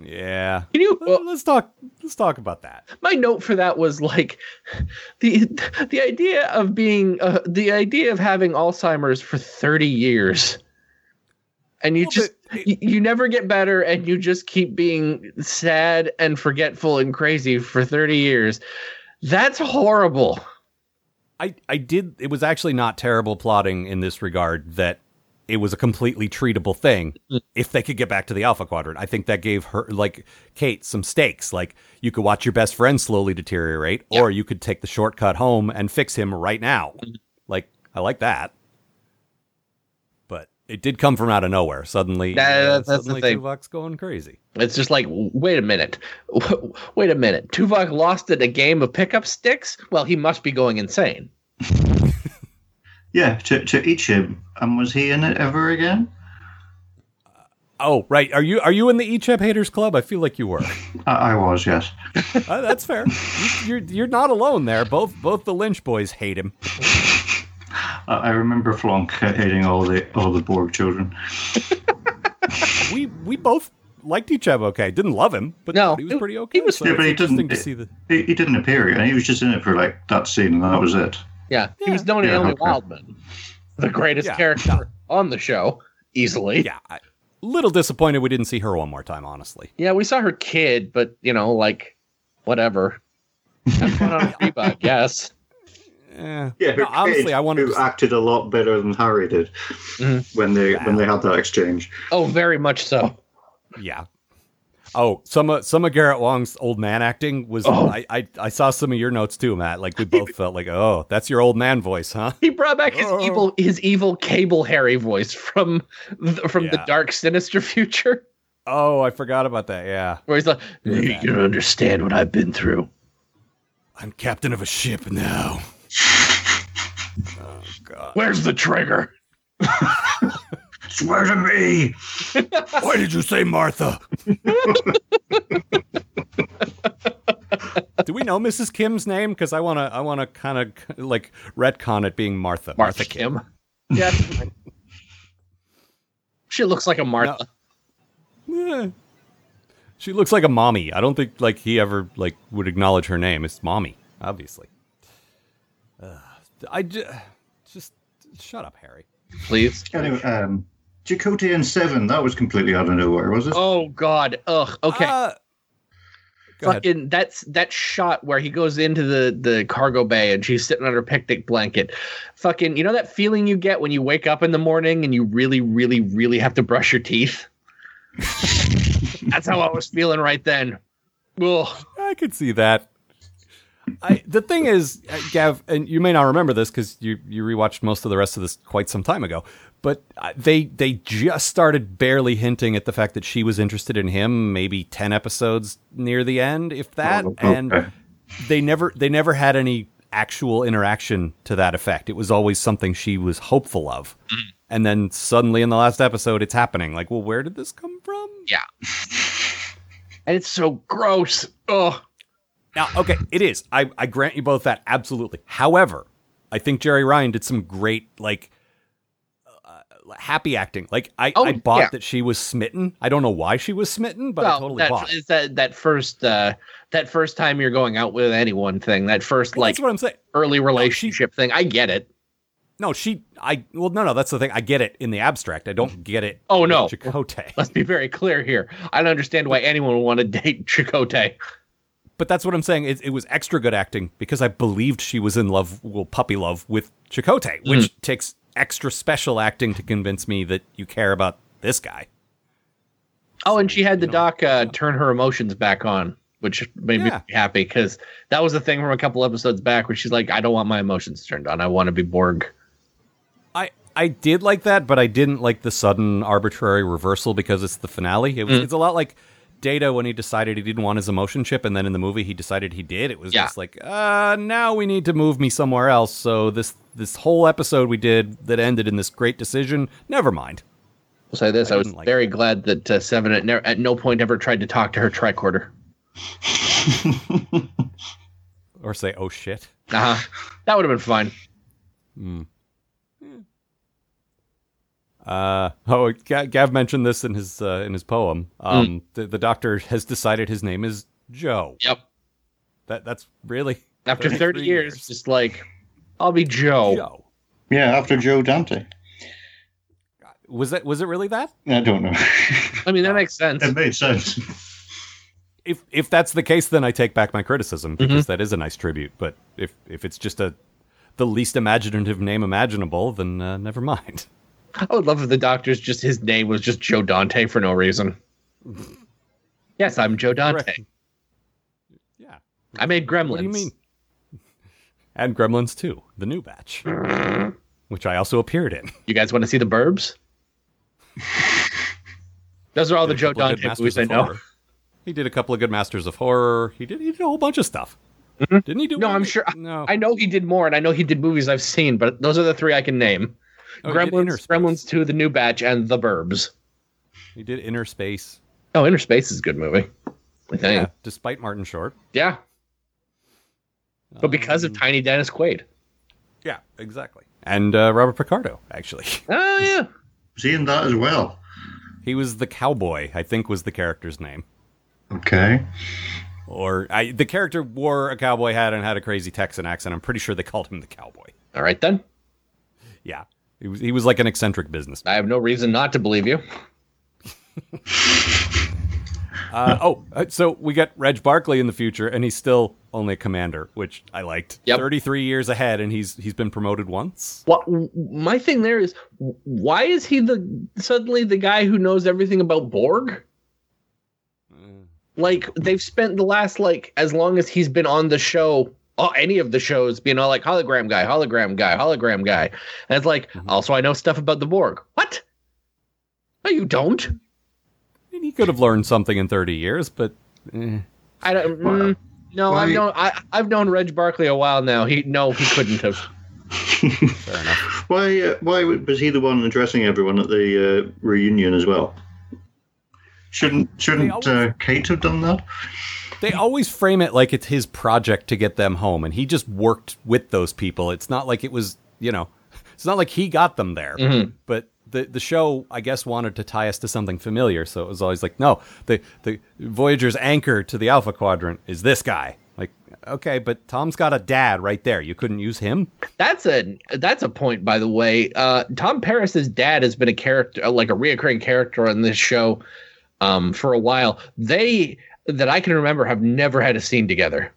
yeah. Can you? Well, let's talk let's talk about that. my note for that was like the the idea of being uh, the idea of having Alzheimer's for 30 years and you just you, you never get better and you just keep being sad and forgetful and crazy for 30 years That's horrible. I, I did. It was actually not terrible plotting in this regard that it was a completely treatable thing mm-hmm. if they could get back to the Alpha Quadrant. I think that gave her, like, Kate some stakes. Like, you could watch your best friend slowly deteriorate, or you could take the shortcut home and fix him right now. Mm-hmm. Like, I like that. But it did come from out of nowhere. Suddenly, That- uh, that's the suddenly thing. Tuvok's going crazy. It's just like, wait a minute. Wait a minute. Tuvok lost at a game of pickup sticks? Well, he must be going insane. Yeah, to, to Icheb. And was he in it ever again? Oh, right. Are you are you in the Icheb Haters Club? I feel like you were. I, I was, yes. Uh, that's fair. You, you're you're not alone there. Both both the Lynch boys hate him. I, I remember Flonk hating all the all the Borg children. We we both liked each other. okay. Didn't love him, but No, he was he- pretty okay. he was- so Yeah, but he didn't. to see the. He, he didn't appear again. He was just in it for like that scene, and that was it. Yeah. He was known as Yeah, okay. Wildman, the greatest Yeah. character on the show, easily. Yeah, I, little disappointed we didn't see her one more time. Honestly, Yeah, we saw her kid, but, you know, like, whatever. Have fun on Reba, I guess. Eh, Yeah, no, honestly, I wanted who to. acted a lot better than Harry did Mhm. when they when they had that exchange. Oh, very much so. Yeah. Oh, some of some of Garrett Wang's old man acting was. Oh. I, I I saw some of your notes too, Matt. Like we both felt like, oh, that's your old man voice, huh? He brought back his Oh. evil, his evil Cable Harry voice from, the, from the dark, sinister future, Oh, I forgot about that. Yeah, where he's like, "You don't understand what I've been through." I'm captain of a ship now. Oh God. Where's the trigger? Swear to me. Why did you say Martha? Do we know Mrs. Kim's name? Because I want to, I want to kind of like retcon it being Martha. Martha Kim. Yeah. she looks like a Martha. Eh. She looks like a mommy. I don't think like he ever like would acknowledge her name. It's mommy, obviously. I ju- just shut up, Harry. Please. Anyway, um, Chakotay and Seven. That was completely out of nowhere, was it? Oh God. Ugh. Okay. Uh, go ahead. Fucking that's that shot where he goes into the the cargo bay and she's sitting on her picnic blanket. Fucking, you know that feeling you get when you wake up in the morning and you really, really, really have to brush your teeth. that's how I was feeling right then. Ugh. I could see that. I, the thing is, uh, Gav, and you may not remember this because you you rewatched most of the rest of this quite some time ago. But uh, they they just started barely hinting at the fact that she was interested in him, maybe ten episodes near the end, if that. Oh, okay. And they never they never had any actual interaction to that effect. It was always something she was hopeful of. And then suddenly in the last episode, it's happening. Like, well, where did this come from? Yeah. And it's so gross. Ugh. Now, okay, it is. I, I grant you both that absolutely. However, I think Jeri Ryan did some great like uh, happy acting. Like I, Oh, I bought yeah. that she was smitten. I don't know why she was smitten, but I totally that, bought. it's that that first uh that first time you're going out with anyone thing, that first like that's what I'm saying. early relationship thing. I get it. No, she. I well, no, no. That's the thing. I get it in the abstract. I don't get it. Oh, no. Chakotay. Let's be very clear here. I don't understand why anyone would want to date Chakotay. But that's what I'm saying. It, it was extra good acting because I believed she was in love, well, puppy love with Chakotay, which Mm-hmm. takes extra special acting to convince me that you care about this guy. Oh, and she had the doc uh, turn her emotions back on, which made Yeah. me happy because that was the thing from a couple episodes back where she's like, "I don't want my emotions turned on. I want to be Borg." I I did like that, but I didn't like the sudden arbitrary reversal because it's the finale. It was, It's a lot like Data when he decided he didn't want his emotion chip, and then in the movie he decided he did. It was Yeah. just like, uh, now we need to move me somewhere else. So this this whole episode we did that ended in this great decision, never mind. I'll say this: I I, was like very glad that uh, Seven at, ne- at no point ever tried to talk to her tricorder. Or say, oh shit. Uh huh. That would have been fine. fun. Uh, oh, Gav mentioned this in his uh, in his poem. Um, the, the doctor has decided his name is Joe. Yep. That that's really After 30 33 years, just like, I'll be Joe. Joe. Yeah, after Joe Dante. Was that was it really that? I don't know. I mean, that makes sense. it made sense. if if that's the case, then I take back my criticism because that is a nice tribute. But if if it's just a the least imaginative name imaginable, then uh, never mind. I would love if the doctor's just his name was just Joe Dante for no reason. yes, I'm Joe Dante. Correct. Yeah. I made Gremlins. What do you mean? And Gremlins 2, the new batch, which I also appeared in. You guys want to see the Burbs? Those are all the Joe couple of good Dante movies I know. Horror. He did a couple of good Masters of Horror. He did he did a whole bunch of stuff. Didn't he do? Mm-hmm. No? I'm sure. No, I know he did more, and I know he did movies I've seen, but those are the three I can name: Oh, he Gremlins, Gremlins Two, The New Batch, and The Burbs. He did Innerspace. Oh, Innerspace is a good movie. Yeah, Yeah, despite Martin Short. Yeah. But because Um, of Tiny Dennis Quaid. Yeah, exactly. And uh, Robert Picardo, actually. Oh yeah. Seeing that as well? He was the cowboy, I think was the character's name. Okay. Or I, the character wore a cowboy hat and had a crazy Texan accent. I'm pretty sure they called him the cowboy. All right then. Yeah. He was, he was like an eccentric businessman. I have no reason not to believe you. Uh, oh, uh, so we got Reg Barclay in the future, and he's still only a commander, which I liked. Yep. 33 years ahead, and he's he's been promoted once. What my thing there is, why is he the suddenly the guy who knows everything about Borg? Like they've spent the last like as long as he's been on the show, oh, any of the shows being all like hologram guy, hologram guy, hologram guy, and it's like also I know stuff about the Borg. What? No, you don't. I mean, he could have learned something in 30 years, but eh. I don't. mm, no, why- I've known I, I've known Reg Barclay a while now. He no, he couldn't have. fair enough. Why? Uh, why was he the one addressing everyone at the uh, reunion as well? Shouldn't shouldn't uh, Kate have done that? They always frame it like it's his project to get them home, and he just worked with those people. It's not like it was, you know, it's not like he got them there. But the the show, I guess, wanted to tie us to something familiar, so it was always like, no, the the Voyager's anchor to the Alpha Quadrant is this guy. Like, okay, but Tom's got a dad right there. You couldn't use him. That's a that's a point, by the way. Uh, Tom Paris's dad has been a character, like a reoccurring character on this show, um, for a while. They that I can remember have never had a scene together.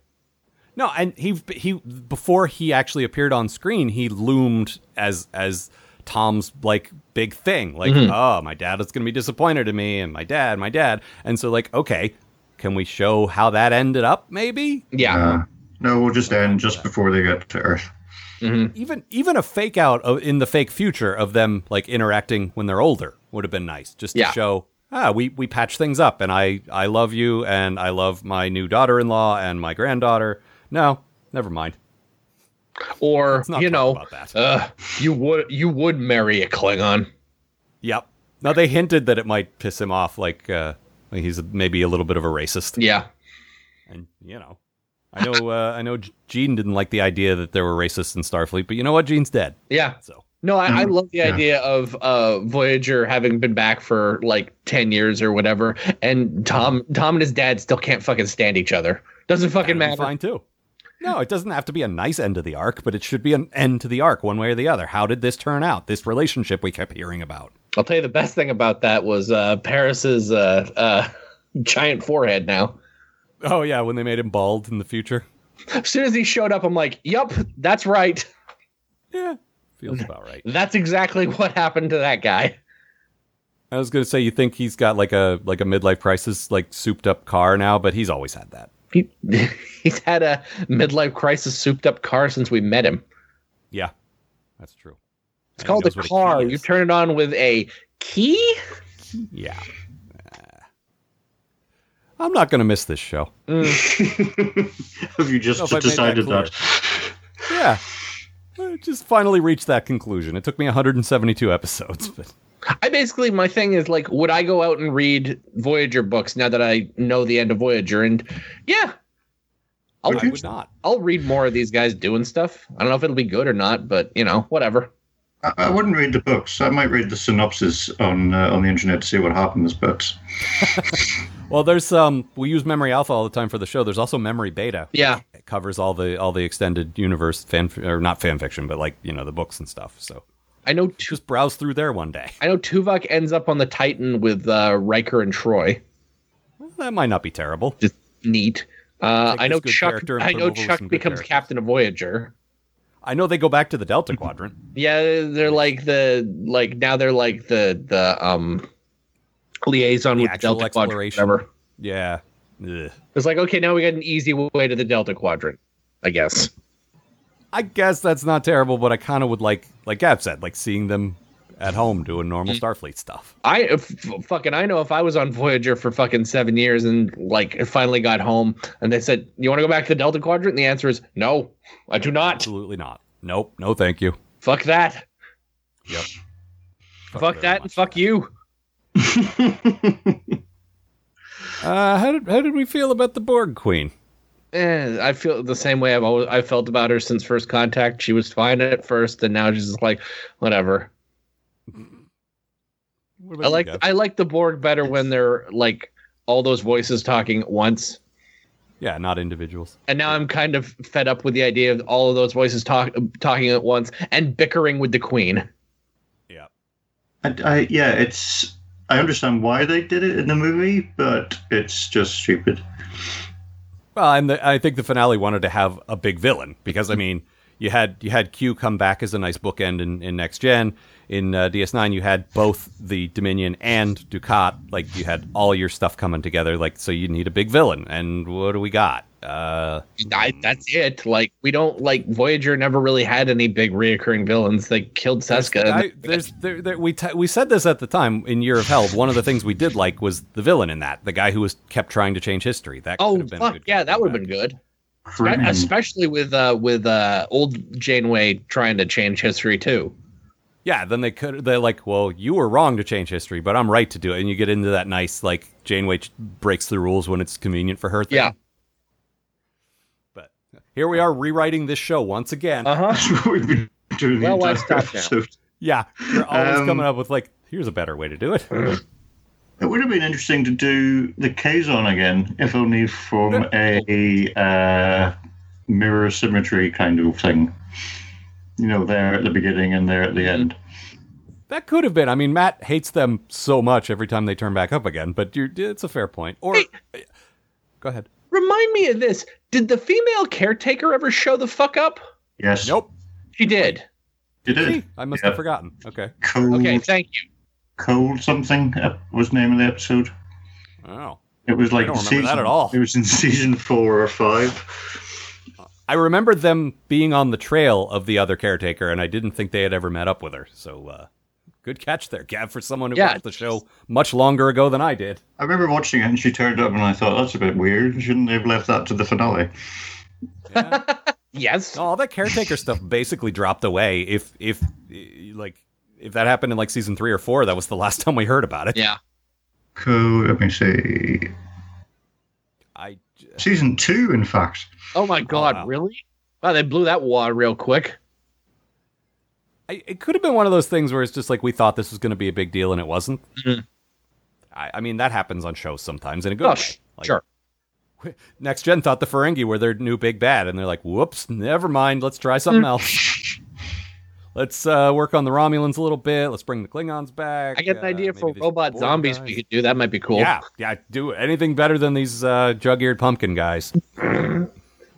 No, and he he before he actually appeared on screen, he loomed as as Tom's like big thing. Like, oh, my dad is going to be disappointed in me, and my dad, my dad, and so like, okay, can we show how that ended up? Maybe Yeah, Uh, no, we'll just end just before they get to Earth. even even a fake out of, in the fake future of them like interacting when they're older would have been nice, just to Yeah. show. Ah, we, we patch things up, and I, I love you, and I love my new daughter-in-law and my granddaughter. No, never mind. or you know, uh, you would you would marry a Klingon. Yep. Now they hinted that it might piss him off, like uh, he's maybe a little bit of a racist, Yeah, and you know, I know uh, I know Gene didn't like the idea that there were racists in Starfleet, but you know what? Gene's dead, yeah. so No, I, I Mm, love the yeah. idea of uh, Voyager having been back for like ten years or whatever, and Tom Tom and his dad still can't fucking stand each other. Doesn't fucking that'd be matter. fine too. No, it doesn't have to be a nice end to the arc, but it should be an end to the arc, one way or the other. How did this turn out? This relationship we kept hearing about. I'll tell you the best thing about that was uh, Paris's uh, uh, giant forehead. Now, Oh yeah, when they made him bald in the future. as soon as he showed up, I'm like, "Yup, that's right. Yeah, feels about right. That's exactly what happened to that guy." I was gonna say you think he's got like a like a midlife crisis, like souped up car now, but he's always had that. He, he's had a midlife crisis, souped up car since we met him. Yeah, that's true. It's called a car. You turn it on with a key. Yeah. Uh, I'm not going to miss this show. Have you just know if that decided that? Yeah. I just finally reached that conclusion. It took me 172 episodes, but I basically my thing is like, would I go out and read Voyager books now that I know the end of Voyager? And yeah, I'll I would not. I'll read more of these guys doing stuff. I don't know if it'll be good or not, but you know, whatever. I, I wouldn't read the books. I might read the synopsis on uh, on the internet to see what happens. But Well, there's um we use Memory Alpha all the time for the show. There's also Memory Beta. Yeah. It covers all the all the extended universe fan or not fan fiction, but like, you know, the books and stuff. So, I know. Tu- just browse through there one day. I know Tuvok ends up on the Titan with uh, Riker and Troi. That might not be terrible. Just neat. Uh, Take I know Chuck. I know him over with Chuck becomes characters. captain of Voyager. I know they go back to the Delta Quadrant. Yeah, they're like the like now they're like the the um liaison The with Delta Quadrant. Whatever. Yeah. Ugh. It's like okay, now we got an easy way to the Delta Quadrant. I guess. I guess that's not terrible, but I kind of would like, like Gav said, like seeing them at home doing normal Starfleet stuff. I if, fucking I know if I was on Voyager for fucking seven years and like finally got home and they said you want to go back to the Delta Quadrant, and the answer is no, I do not. Absolutely not. Nope. No, thank you. Fuck that. Yep. Fuck, very that and much fuck you. Uh, how did how did we feel about the Borg Queen? Eh, I feel the same way I've always I felt about her since first contact. She was fine at first, and now she's just like whatever. What about I like Gav? I like the Borg better when they're like all those voices talking at once. yeah, not individuals. And now I'm kind of fed up with the idea of all of those voices talk, talking at once and bickering with the Queen. Yeah. I, I, yeah, it's. I understand why they did it in the movie, but it's just stupid. Well, and the, I think the finale wanted to have a big villain because I mm. mean, you had you had Q come back as a nice bookend in, in next gen. In uh, DS9, you had both the Dominion and Dukat. Like you had all your stuff coming together. Like so, you need a big villain. And what do we got? Uh, I, that's it. Like we don't like Voyager never really had any big reoccurring villains. They killed Seska. I, there's there, there, we t- we said this at the time in Year of Hell. One of the things we did like was the villain in that, the guy who was kept trying to change history. That could oh have been fuck good yeah, that would have been good. Especially with uh with uh old Janeway trying to change history too. Yeah, then they could. They're like, well, you were wrong to change history, but I'm right to do it. And you get into that nice like Janeway ch- breaks the rules when it's convenient for her. Thing. Yeah. But here we are rewriting this show once again. Uh huh. That's we've been doing the Well, why entire stop now? yeah, you're always Um, coming up with like, here's a better way to do it. It would have been interesting to do the Kazon again, if only from a uh, mirror symmetry kind of thing. You know, there at the beginning and there at the end. That could have been. I mean, Matt hates them so much every time they turn back up again. But you're, it's a fair point. Or Hey. go ahead. Remind me of this. Did the female caretaker ever show the fuck up? Yes. Nope. She did. You did. Gee, I must Yeah. have forgotten. Okay. Cold, Okay, thank you. cold something uh, was the name of the episode. Oh. It was like don't remember season, that at all. It was in season four or five. I remember them being on the trail of the other caretaker, and I didn't think they had ever met up with her. So, uh, good catch there, Gav, for someone who Yeah. watched the show much longer ago than I did. I remember watching it and she turned up and I thought that's a bit weird. Shouldn't they have left that to the finale? Yes. All that caretaker stuff basically dropped away. If, if, like, if that happened in like season three or four, that was the last time we heard about it. Yeah. Cool. Let me see. I, Season two, in fact. Oh my god, wow. really? Wow, they blew that wad real quick. I, it could have been one of those things where it's just like we thought this was going to be a big deal and it wasn't. Mhm. I, I mean, that happens on shows sometimes in a good Oh, way. Like, sure. Next Gen thought the Ferengi were their new big bad, and they're like, "Whoops, never mind. Let's try something Mm. else. Let's uh, work on the Romulans a little bit. Let's bring the Klingons back. I get an uh, idea for maybe robot zombies guys." we could do. That might be cool. Yeah, yeah. Do anything better than these uh, jug-eared pumpkin guys.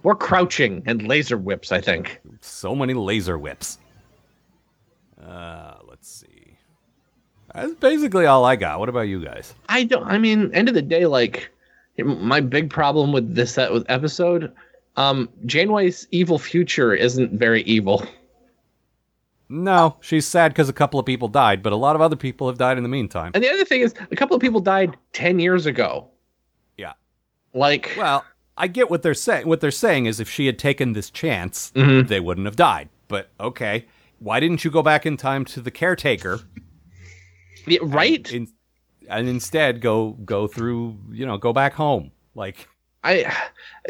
Or crouching and laser whips, I think. So many laser whips. Uh, let's see. That's basically all I got. What about you guys? I don't I mean, end of the day, like my big problem with this uh, with episode, um, Janeway's evil future isn't very evil. No, she's sad because a couple of people died, but a lot of other people have died in the meantime. And the other thing is a couple of people died ten years ago. Yeah. Like Well, I get what they're saying. What they're saying is if she had taken this chance, Mhm. they wouldn't have died. But okay, why didn't you go back in time to the caretaker? yeah, right? In, and instead go go through, you know, go back home. Like I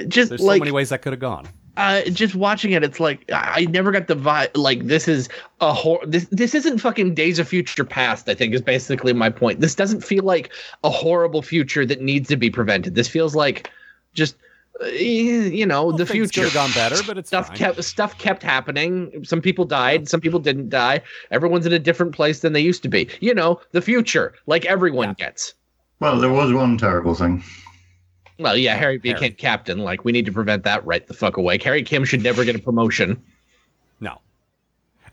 just there's like so many ways that could have gone. Uh, just watching it, it's like I I never got the vibe. Like this is a hor- this this isn't fucking Days of Future Past. I think is basically my point. This doesn't feel like a horrible future that needs to be prevented. This feels like just uh, you know the future. could have gone better, but it's Stuff fine. kept stuff kept happening. Some people died. Some people didn't die. Everyone's in a different place than they used to be. You know the future, like everyone gets. Well, there was one terrible thing. Well, yeah, Harry became captain. Like, we need to prevent that right the fuck away. Harry Kim should never get a promotion. No.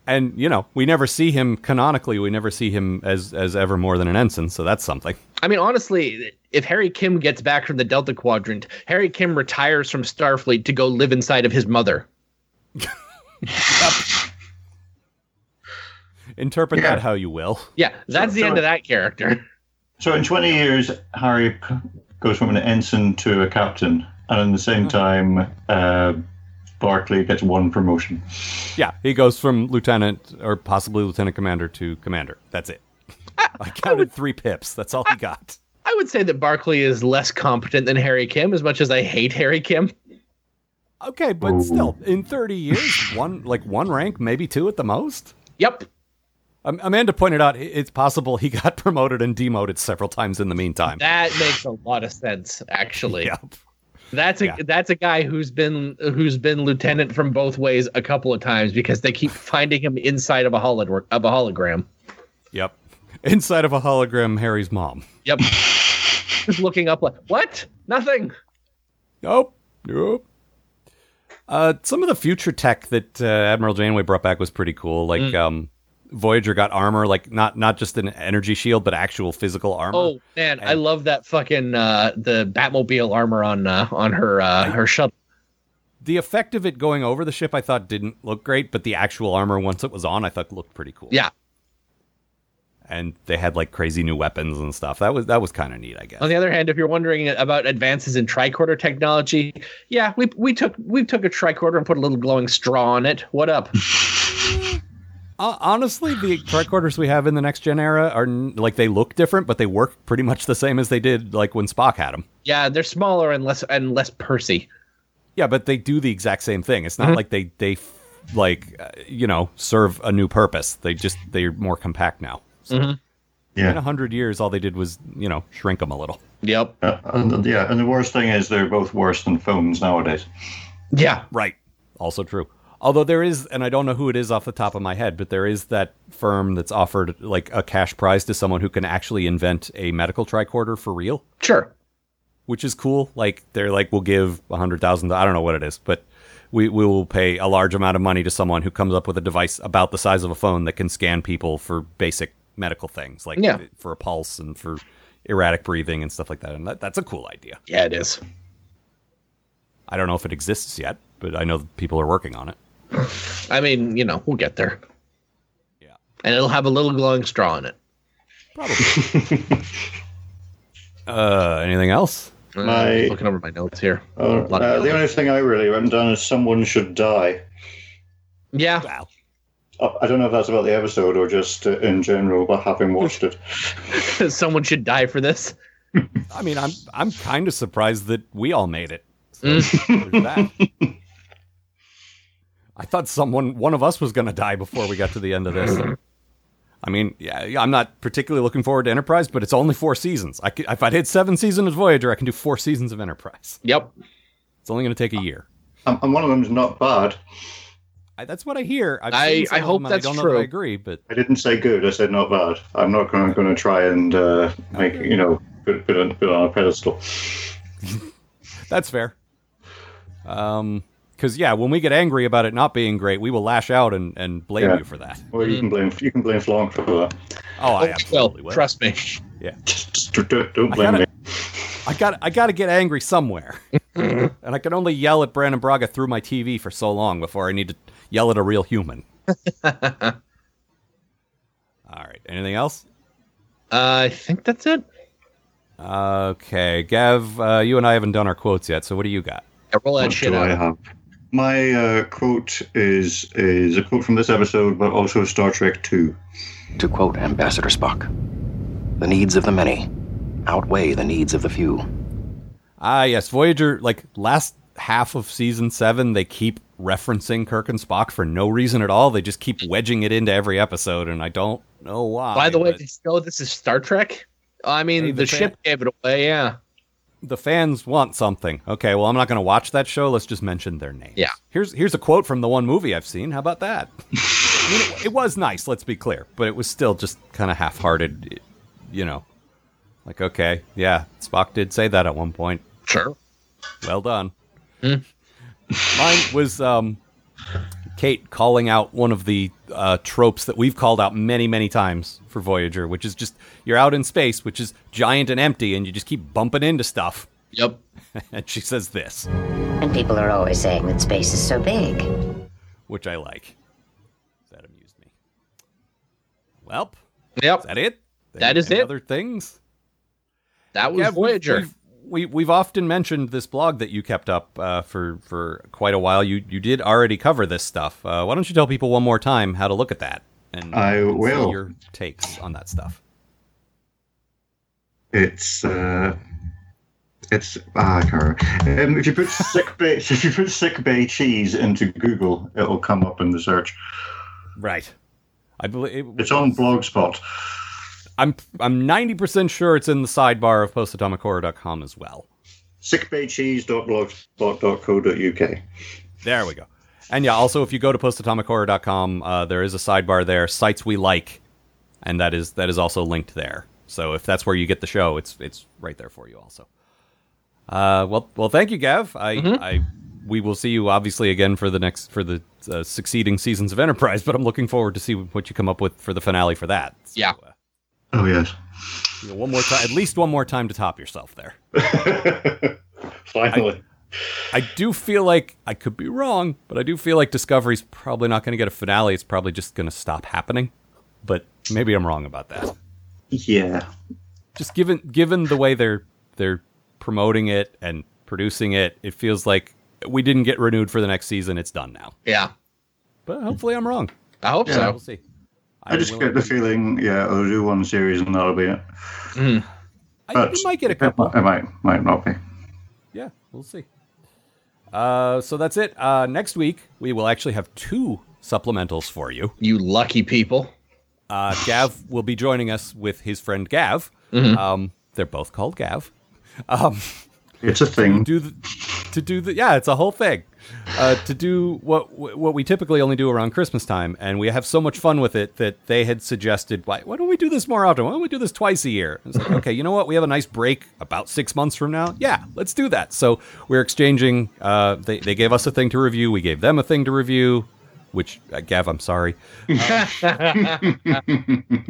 And you know, we never see him canonically. We never see him as as ever more than an ensign. So that's something. I mean, honestly, if Harry Kim gets back from the Delta Quadrant, Harry Kim retires from Starfleet to go live inside of his mother. Interpret Yeah. that how you will. Yeah, that's So- the so- end of that character. So in 20 years, Harry c- goes from an ensign to a captain, and in the same time, uh, Barclay gets one promotion. Yeah, he goes from lieutenant or possibly lieutenant commander to commander. That's it. I counted three pips. That's all he got. I would say that Barclay is less competent than Harry Kim, as much as I hate Harry Kim. Okay, but Ooh. still, in 30 years, one like one rank, maybe two at the most. Yep. Um, Amanda pointed out it's possible he got promoted and demoted several times in the meantime. That makes a lot of sense, actually. yeah. That's a Yeah. that's a guy who's been who's been lieutenant from both ways a couple of times because they keep finding him inside of a holod of a hologram. Yep. Inside of a hologram, Harry's mom. Yep. Just looking up like what? Nothing. Nope. Nope. Uh, some of the future tech that uh, Admiral Janeway brought back was pretty cool. Like, Mm. um, Voyager got armor, like not not just an energy shield, but actual physical armor. Oh man, I love that fucking uh the Batmobile armor on uh, on her uh her shuttle. The effect of it going over the ship, I thought didn't look great, but the actual armor once it was on, I thought looked pretty cool. Yeah. and they had like crazy new weapons and stuff. That was that was kind of neat, I guess. On the other hand, if you're wondering about advances in tricorder technology, yeah, we we took we took a tricorder and put a little glowing straw on it. What up? Uh, honestly, the tricorders we have in the next gen era are like they look different, but they work pretty much the same as they did like when Spock had them. yeah, they're smaller and less and less pursy. Yeah, but they do the exact same thing. It's not like they they like uh, you know serve a new purpose. They just they're more compact now. So in a Yeah. hundred years, all they did was you know shrink them a little. Yep. Uh, and, yeah, and the worst thing is they're both worse than phones nowadays. Yeah. Right. Also true. Although there is, and I don't know who it is off the top of my head, but there is that firm that's offered like a cash prize to someone who can actually invent a medical tricorder for real, Sure. which is cool. Like they're like, we'll give a hundred thousand. I don't know what it is, but we we will pay a large amount of money to someone who comes up with a device about the size of a phone that can scan people for basic medical things, like Yeah. for a pulse and for erratic breathing and stuff like that. And that, that's a cool idea. Yeah, it is. I don't know if it exists yet, but I know people are working on it. I mean, you know, we'll get there. Yeah. And it'll have a little glowing straw in it. Probably. uh, anything else? Uh, My- looking over my notes here. Uh, Lot of uh, the only thing I really written down is someone should die. Yeah. Wow. Uh, I don't know if that's about the episode or just uh, in general, but having watched it. Someone should die for this. I mean, I'm I'm kind of surprised that we all made it. So there's that. I thought someone, one of us, was going to die before we got to the end of this. I mean, yeah, yeah, I'm not particularly looking forward to Enterprise, but it's only four seasons. I could, if I did seven seasons of Voyager, I can do four seasons of Enterprise. Yep. It's only going to take a year. Um, and one of them's not bad. I, that's what I hear. I've I- I hope that's I don't know true. that I agree, but I didn't say good. I said not bad. I'm not going to try and uh, make you know put put it, put it on a pedestal. That's fair. Um, because yeah, when we get angry about it not being great, we will lash out and, and blame Yeah. you for that. Well, you can blame you can blame Flonk for that. Oh, I well, absolutely will. trust me. Yeah, Just don't, don't I blame gotta- me. I got I got to get angry somewhere, and I can only yell at Brannon Braga through my TV for so long before I need to yell at a real human. All right, anything else? Uh, I think that's it. Okay, Gav, uh, you and I haven't done our quotes yet, so what do you got? Yeah, roll that What shit do I have? My uh, quote is is a quote from this episode, but also Star Trek Two. To quote Ambassador Spock, the needs of the many outweigh the needs of the few. Ah, yes, Voyager. Like last half of season seven, they keep referencing Kirk and Spock for no reason at all. They just keep wedging it into every episode, and I don't know why. By the way, but did you know this is Star Trek? I mean, Hey, the, the ship gave it away. Yeah. The fans want something. Okay, well, I'm not going to watch that show. Let's just mention their names. Yeah. Here's here's a quote from the one movie I've seen. How about that? I mean, it, it was nice. Let's be clear, but it was still just kind of half-hearted. You know, like okay, yeah, Spock did say that at one point. Sure. Well done. Hmm. Mine was um, Kate calling out one of the uh, tropes that we've called out many, many times for Voyager, which is just you're out in space, which is giant and empty, and you just keep bumping into stuff. Yep. and she says this, And people are always saying that space is so big. which I like. That amused me. Well, Yep. is that it? That is it. Other things? That was Yeah, we've- Voyager. We've, we, we've often mentioned this blog that you kept up uh, for for quite a while. You you did already cover this stuff. Uh, why don't you tell people one more time how to look at that and I and see will. your takes on that stuff. It's uh, it's ah, I can't remember. Um, if you put sick bay, if you put sick bay cheese into Google, it'll come up in the search. Right. I believe It's on Blogspot. I'm I'm ninety percent sure it's in the sidebar of postatomichorror.com as well. sickbaycheese.blogspot.co.uk. There we go. And yeah, also if you go to postatomichorror.com, uh, there is a sidebar there, sites we like, and that is that is also linked there. So if that's where you get the show, it's it's right there for you also. Uh, well, well, thank you, Gav. I, I, we will see you obviously again for the next for the uh, succeeding seasons of Enterprise, but I'm looking forward to see what you come up with for the finale for that. So, Yeah. Oh yes. you know, one more time, at least one more time to top yourself there. Finally. I do feel like I could be wrong, but I do feel like Discovery's probably not going to get a finale. It's probably just going to stop happening. But maybe I'm wrong about that. yeah. Just given given the way they're they're promoting it and producing it, it feels like we didn't get renewed for the next season. It's done now. Yeah. But hopefully I'm wrong. I hope Yeah. We'll so. see. I just get the feeling, yeah, I'll do one series and that'll be it. I, But you might get a couple. It might, might not be. Yeah, we'll see. Uh, so that's it. Uh, next week we will actually have two supplementals for you. You lucky people. Uh, Gav will be joining us with his friend Gav. Um, they're both called Gav. Um, It's a thing. do the, to do the yeah, it's a whole thing. Uh, to do what what we typically only do around Christmas time, and we have so much fun with it that they had suggested, why, why don't we do this more often? Why don't we do this twice a year? It's like, okay, you know what? We have a nice break about six months from now. Yeah, let's do that. So we're exchanging. Uh, they they gave us a thing to review. We gave them a thing to review. Which uh, Gav, I'm sorry.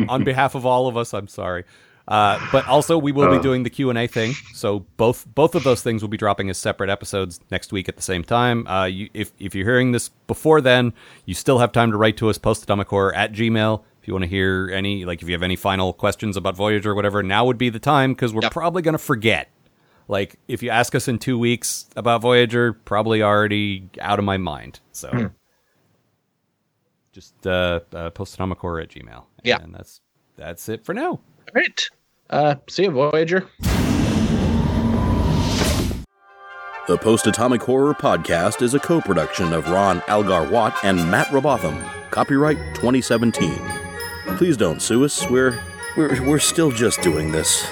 on behalf of all of us, I'm sorry. Uh, but also, we will be doing the Q and A thing. So both both of those things will be dropping as separate episodes next week at the same time. Uh, you, if if you're hearing this before then, you still have time to write to us postatomichorror at gmail. If you want to hear any, like if you have any final questions about Voyager or whatever, now would be the time because we're Yep. probably going to forget. Like if you ask us in two weeks about Voyager, probably already out of my mind. So just uh, uh, postatomichorror at gmail. Yeah. and that's that's it for now. Great. Uh, see you, Voyager. The Post Atomic Horror Podcast is a co production of Ron Algar Watt and Matt Robotham. Copyright 2017. Please don't sue us. We're, we're, we're still just doing this.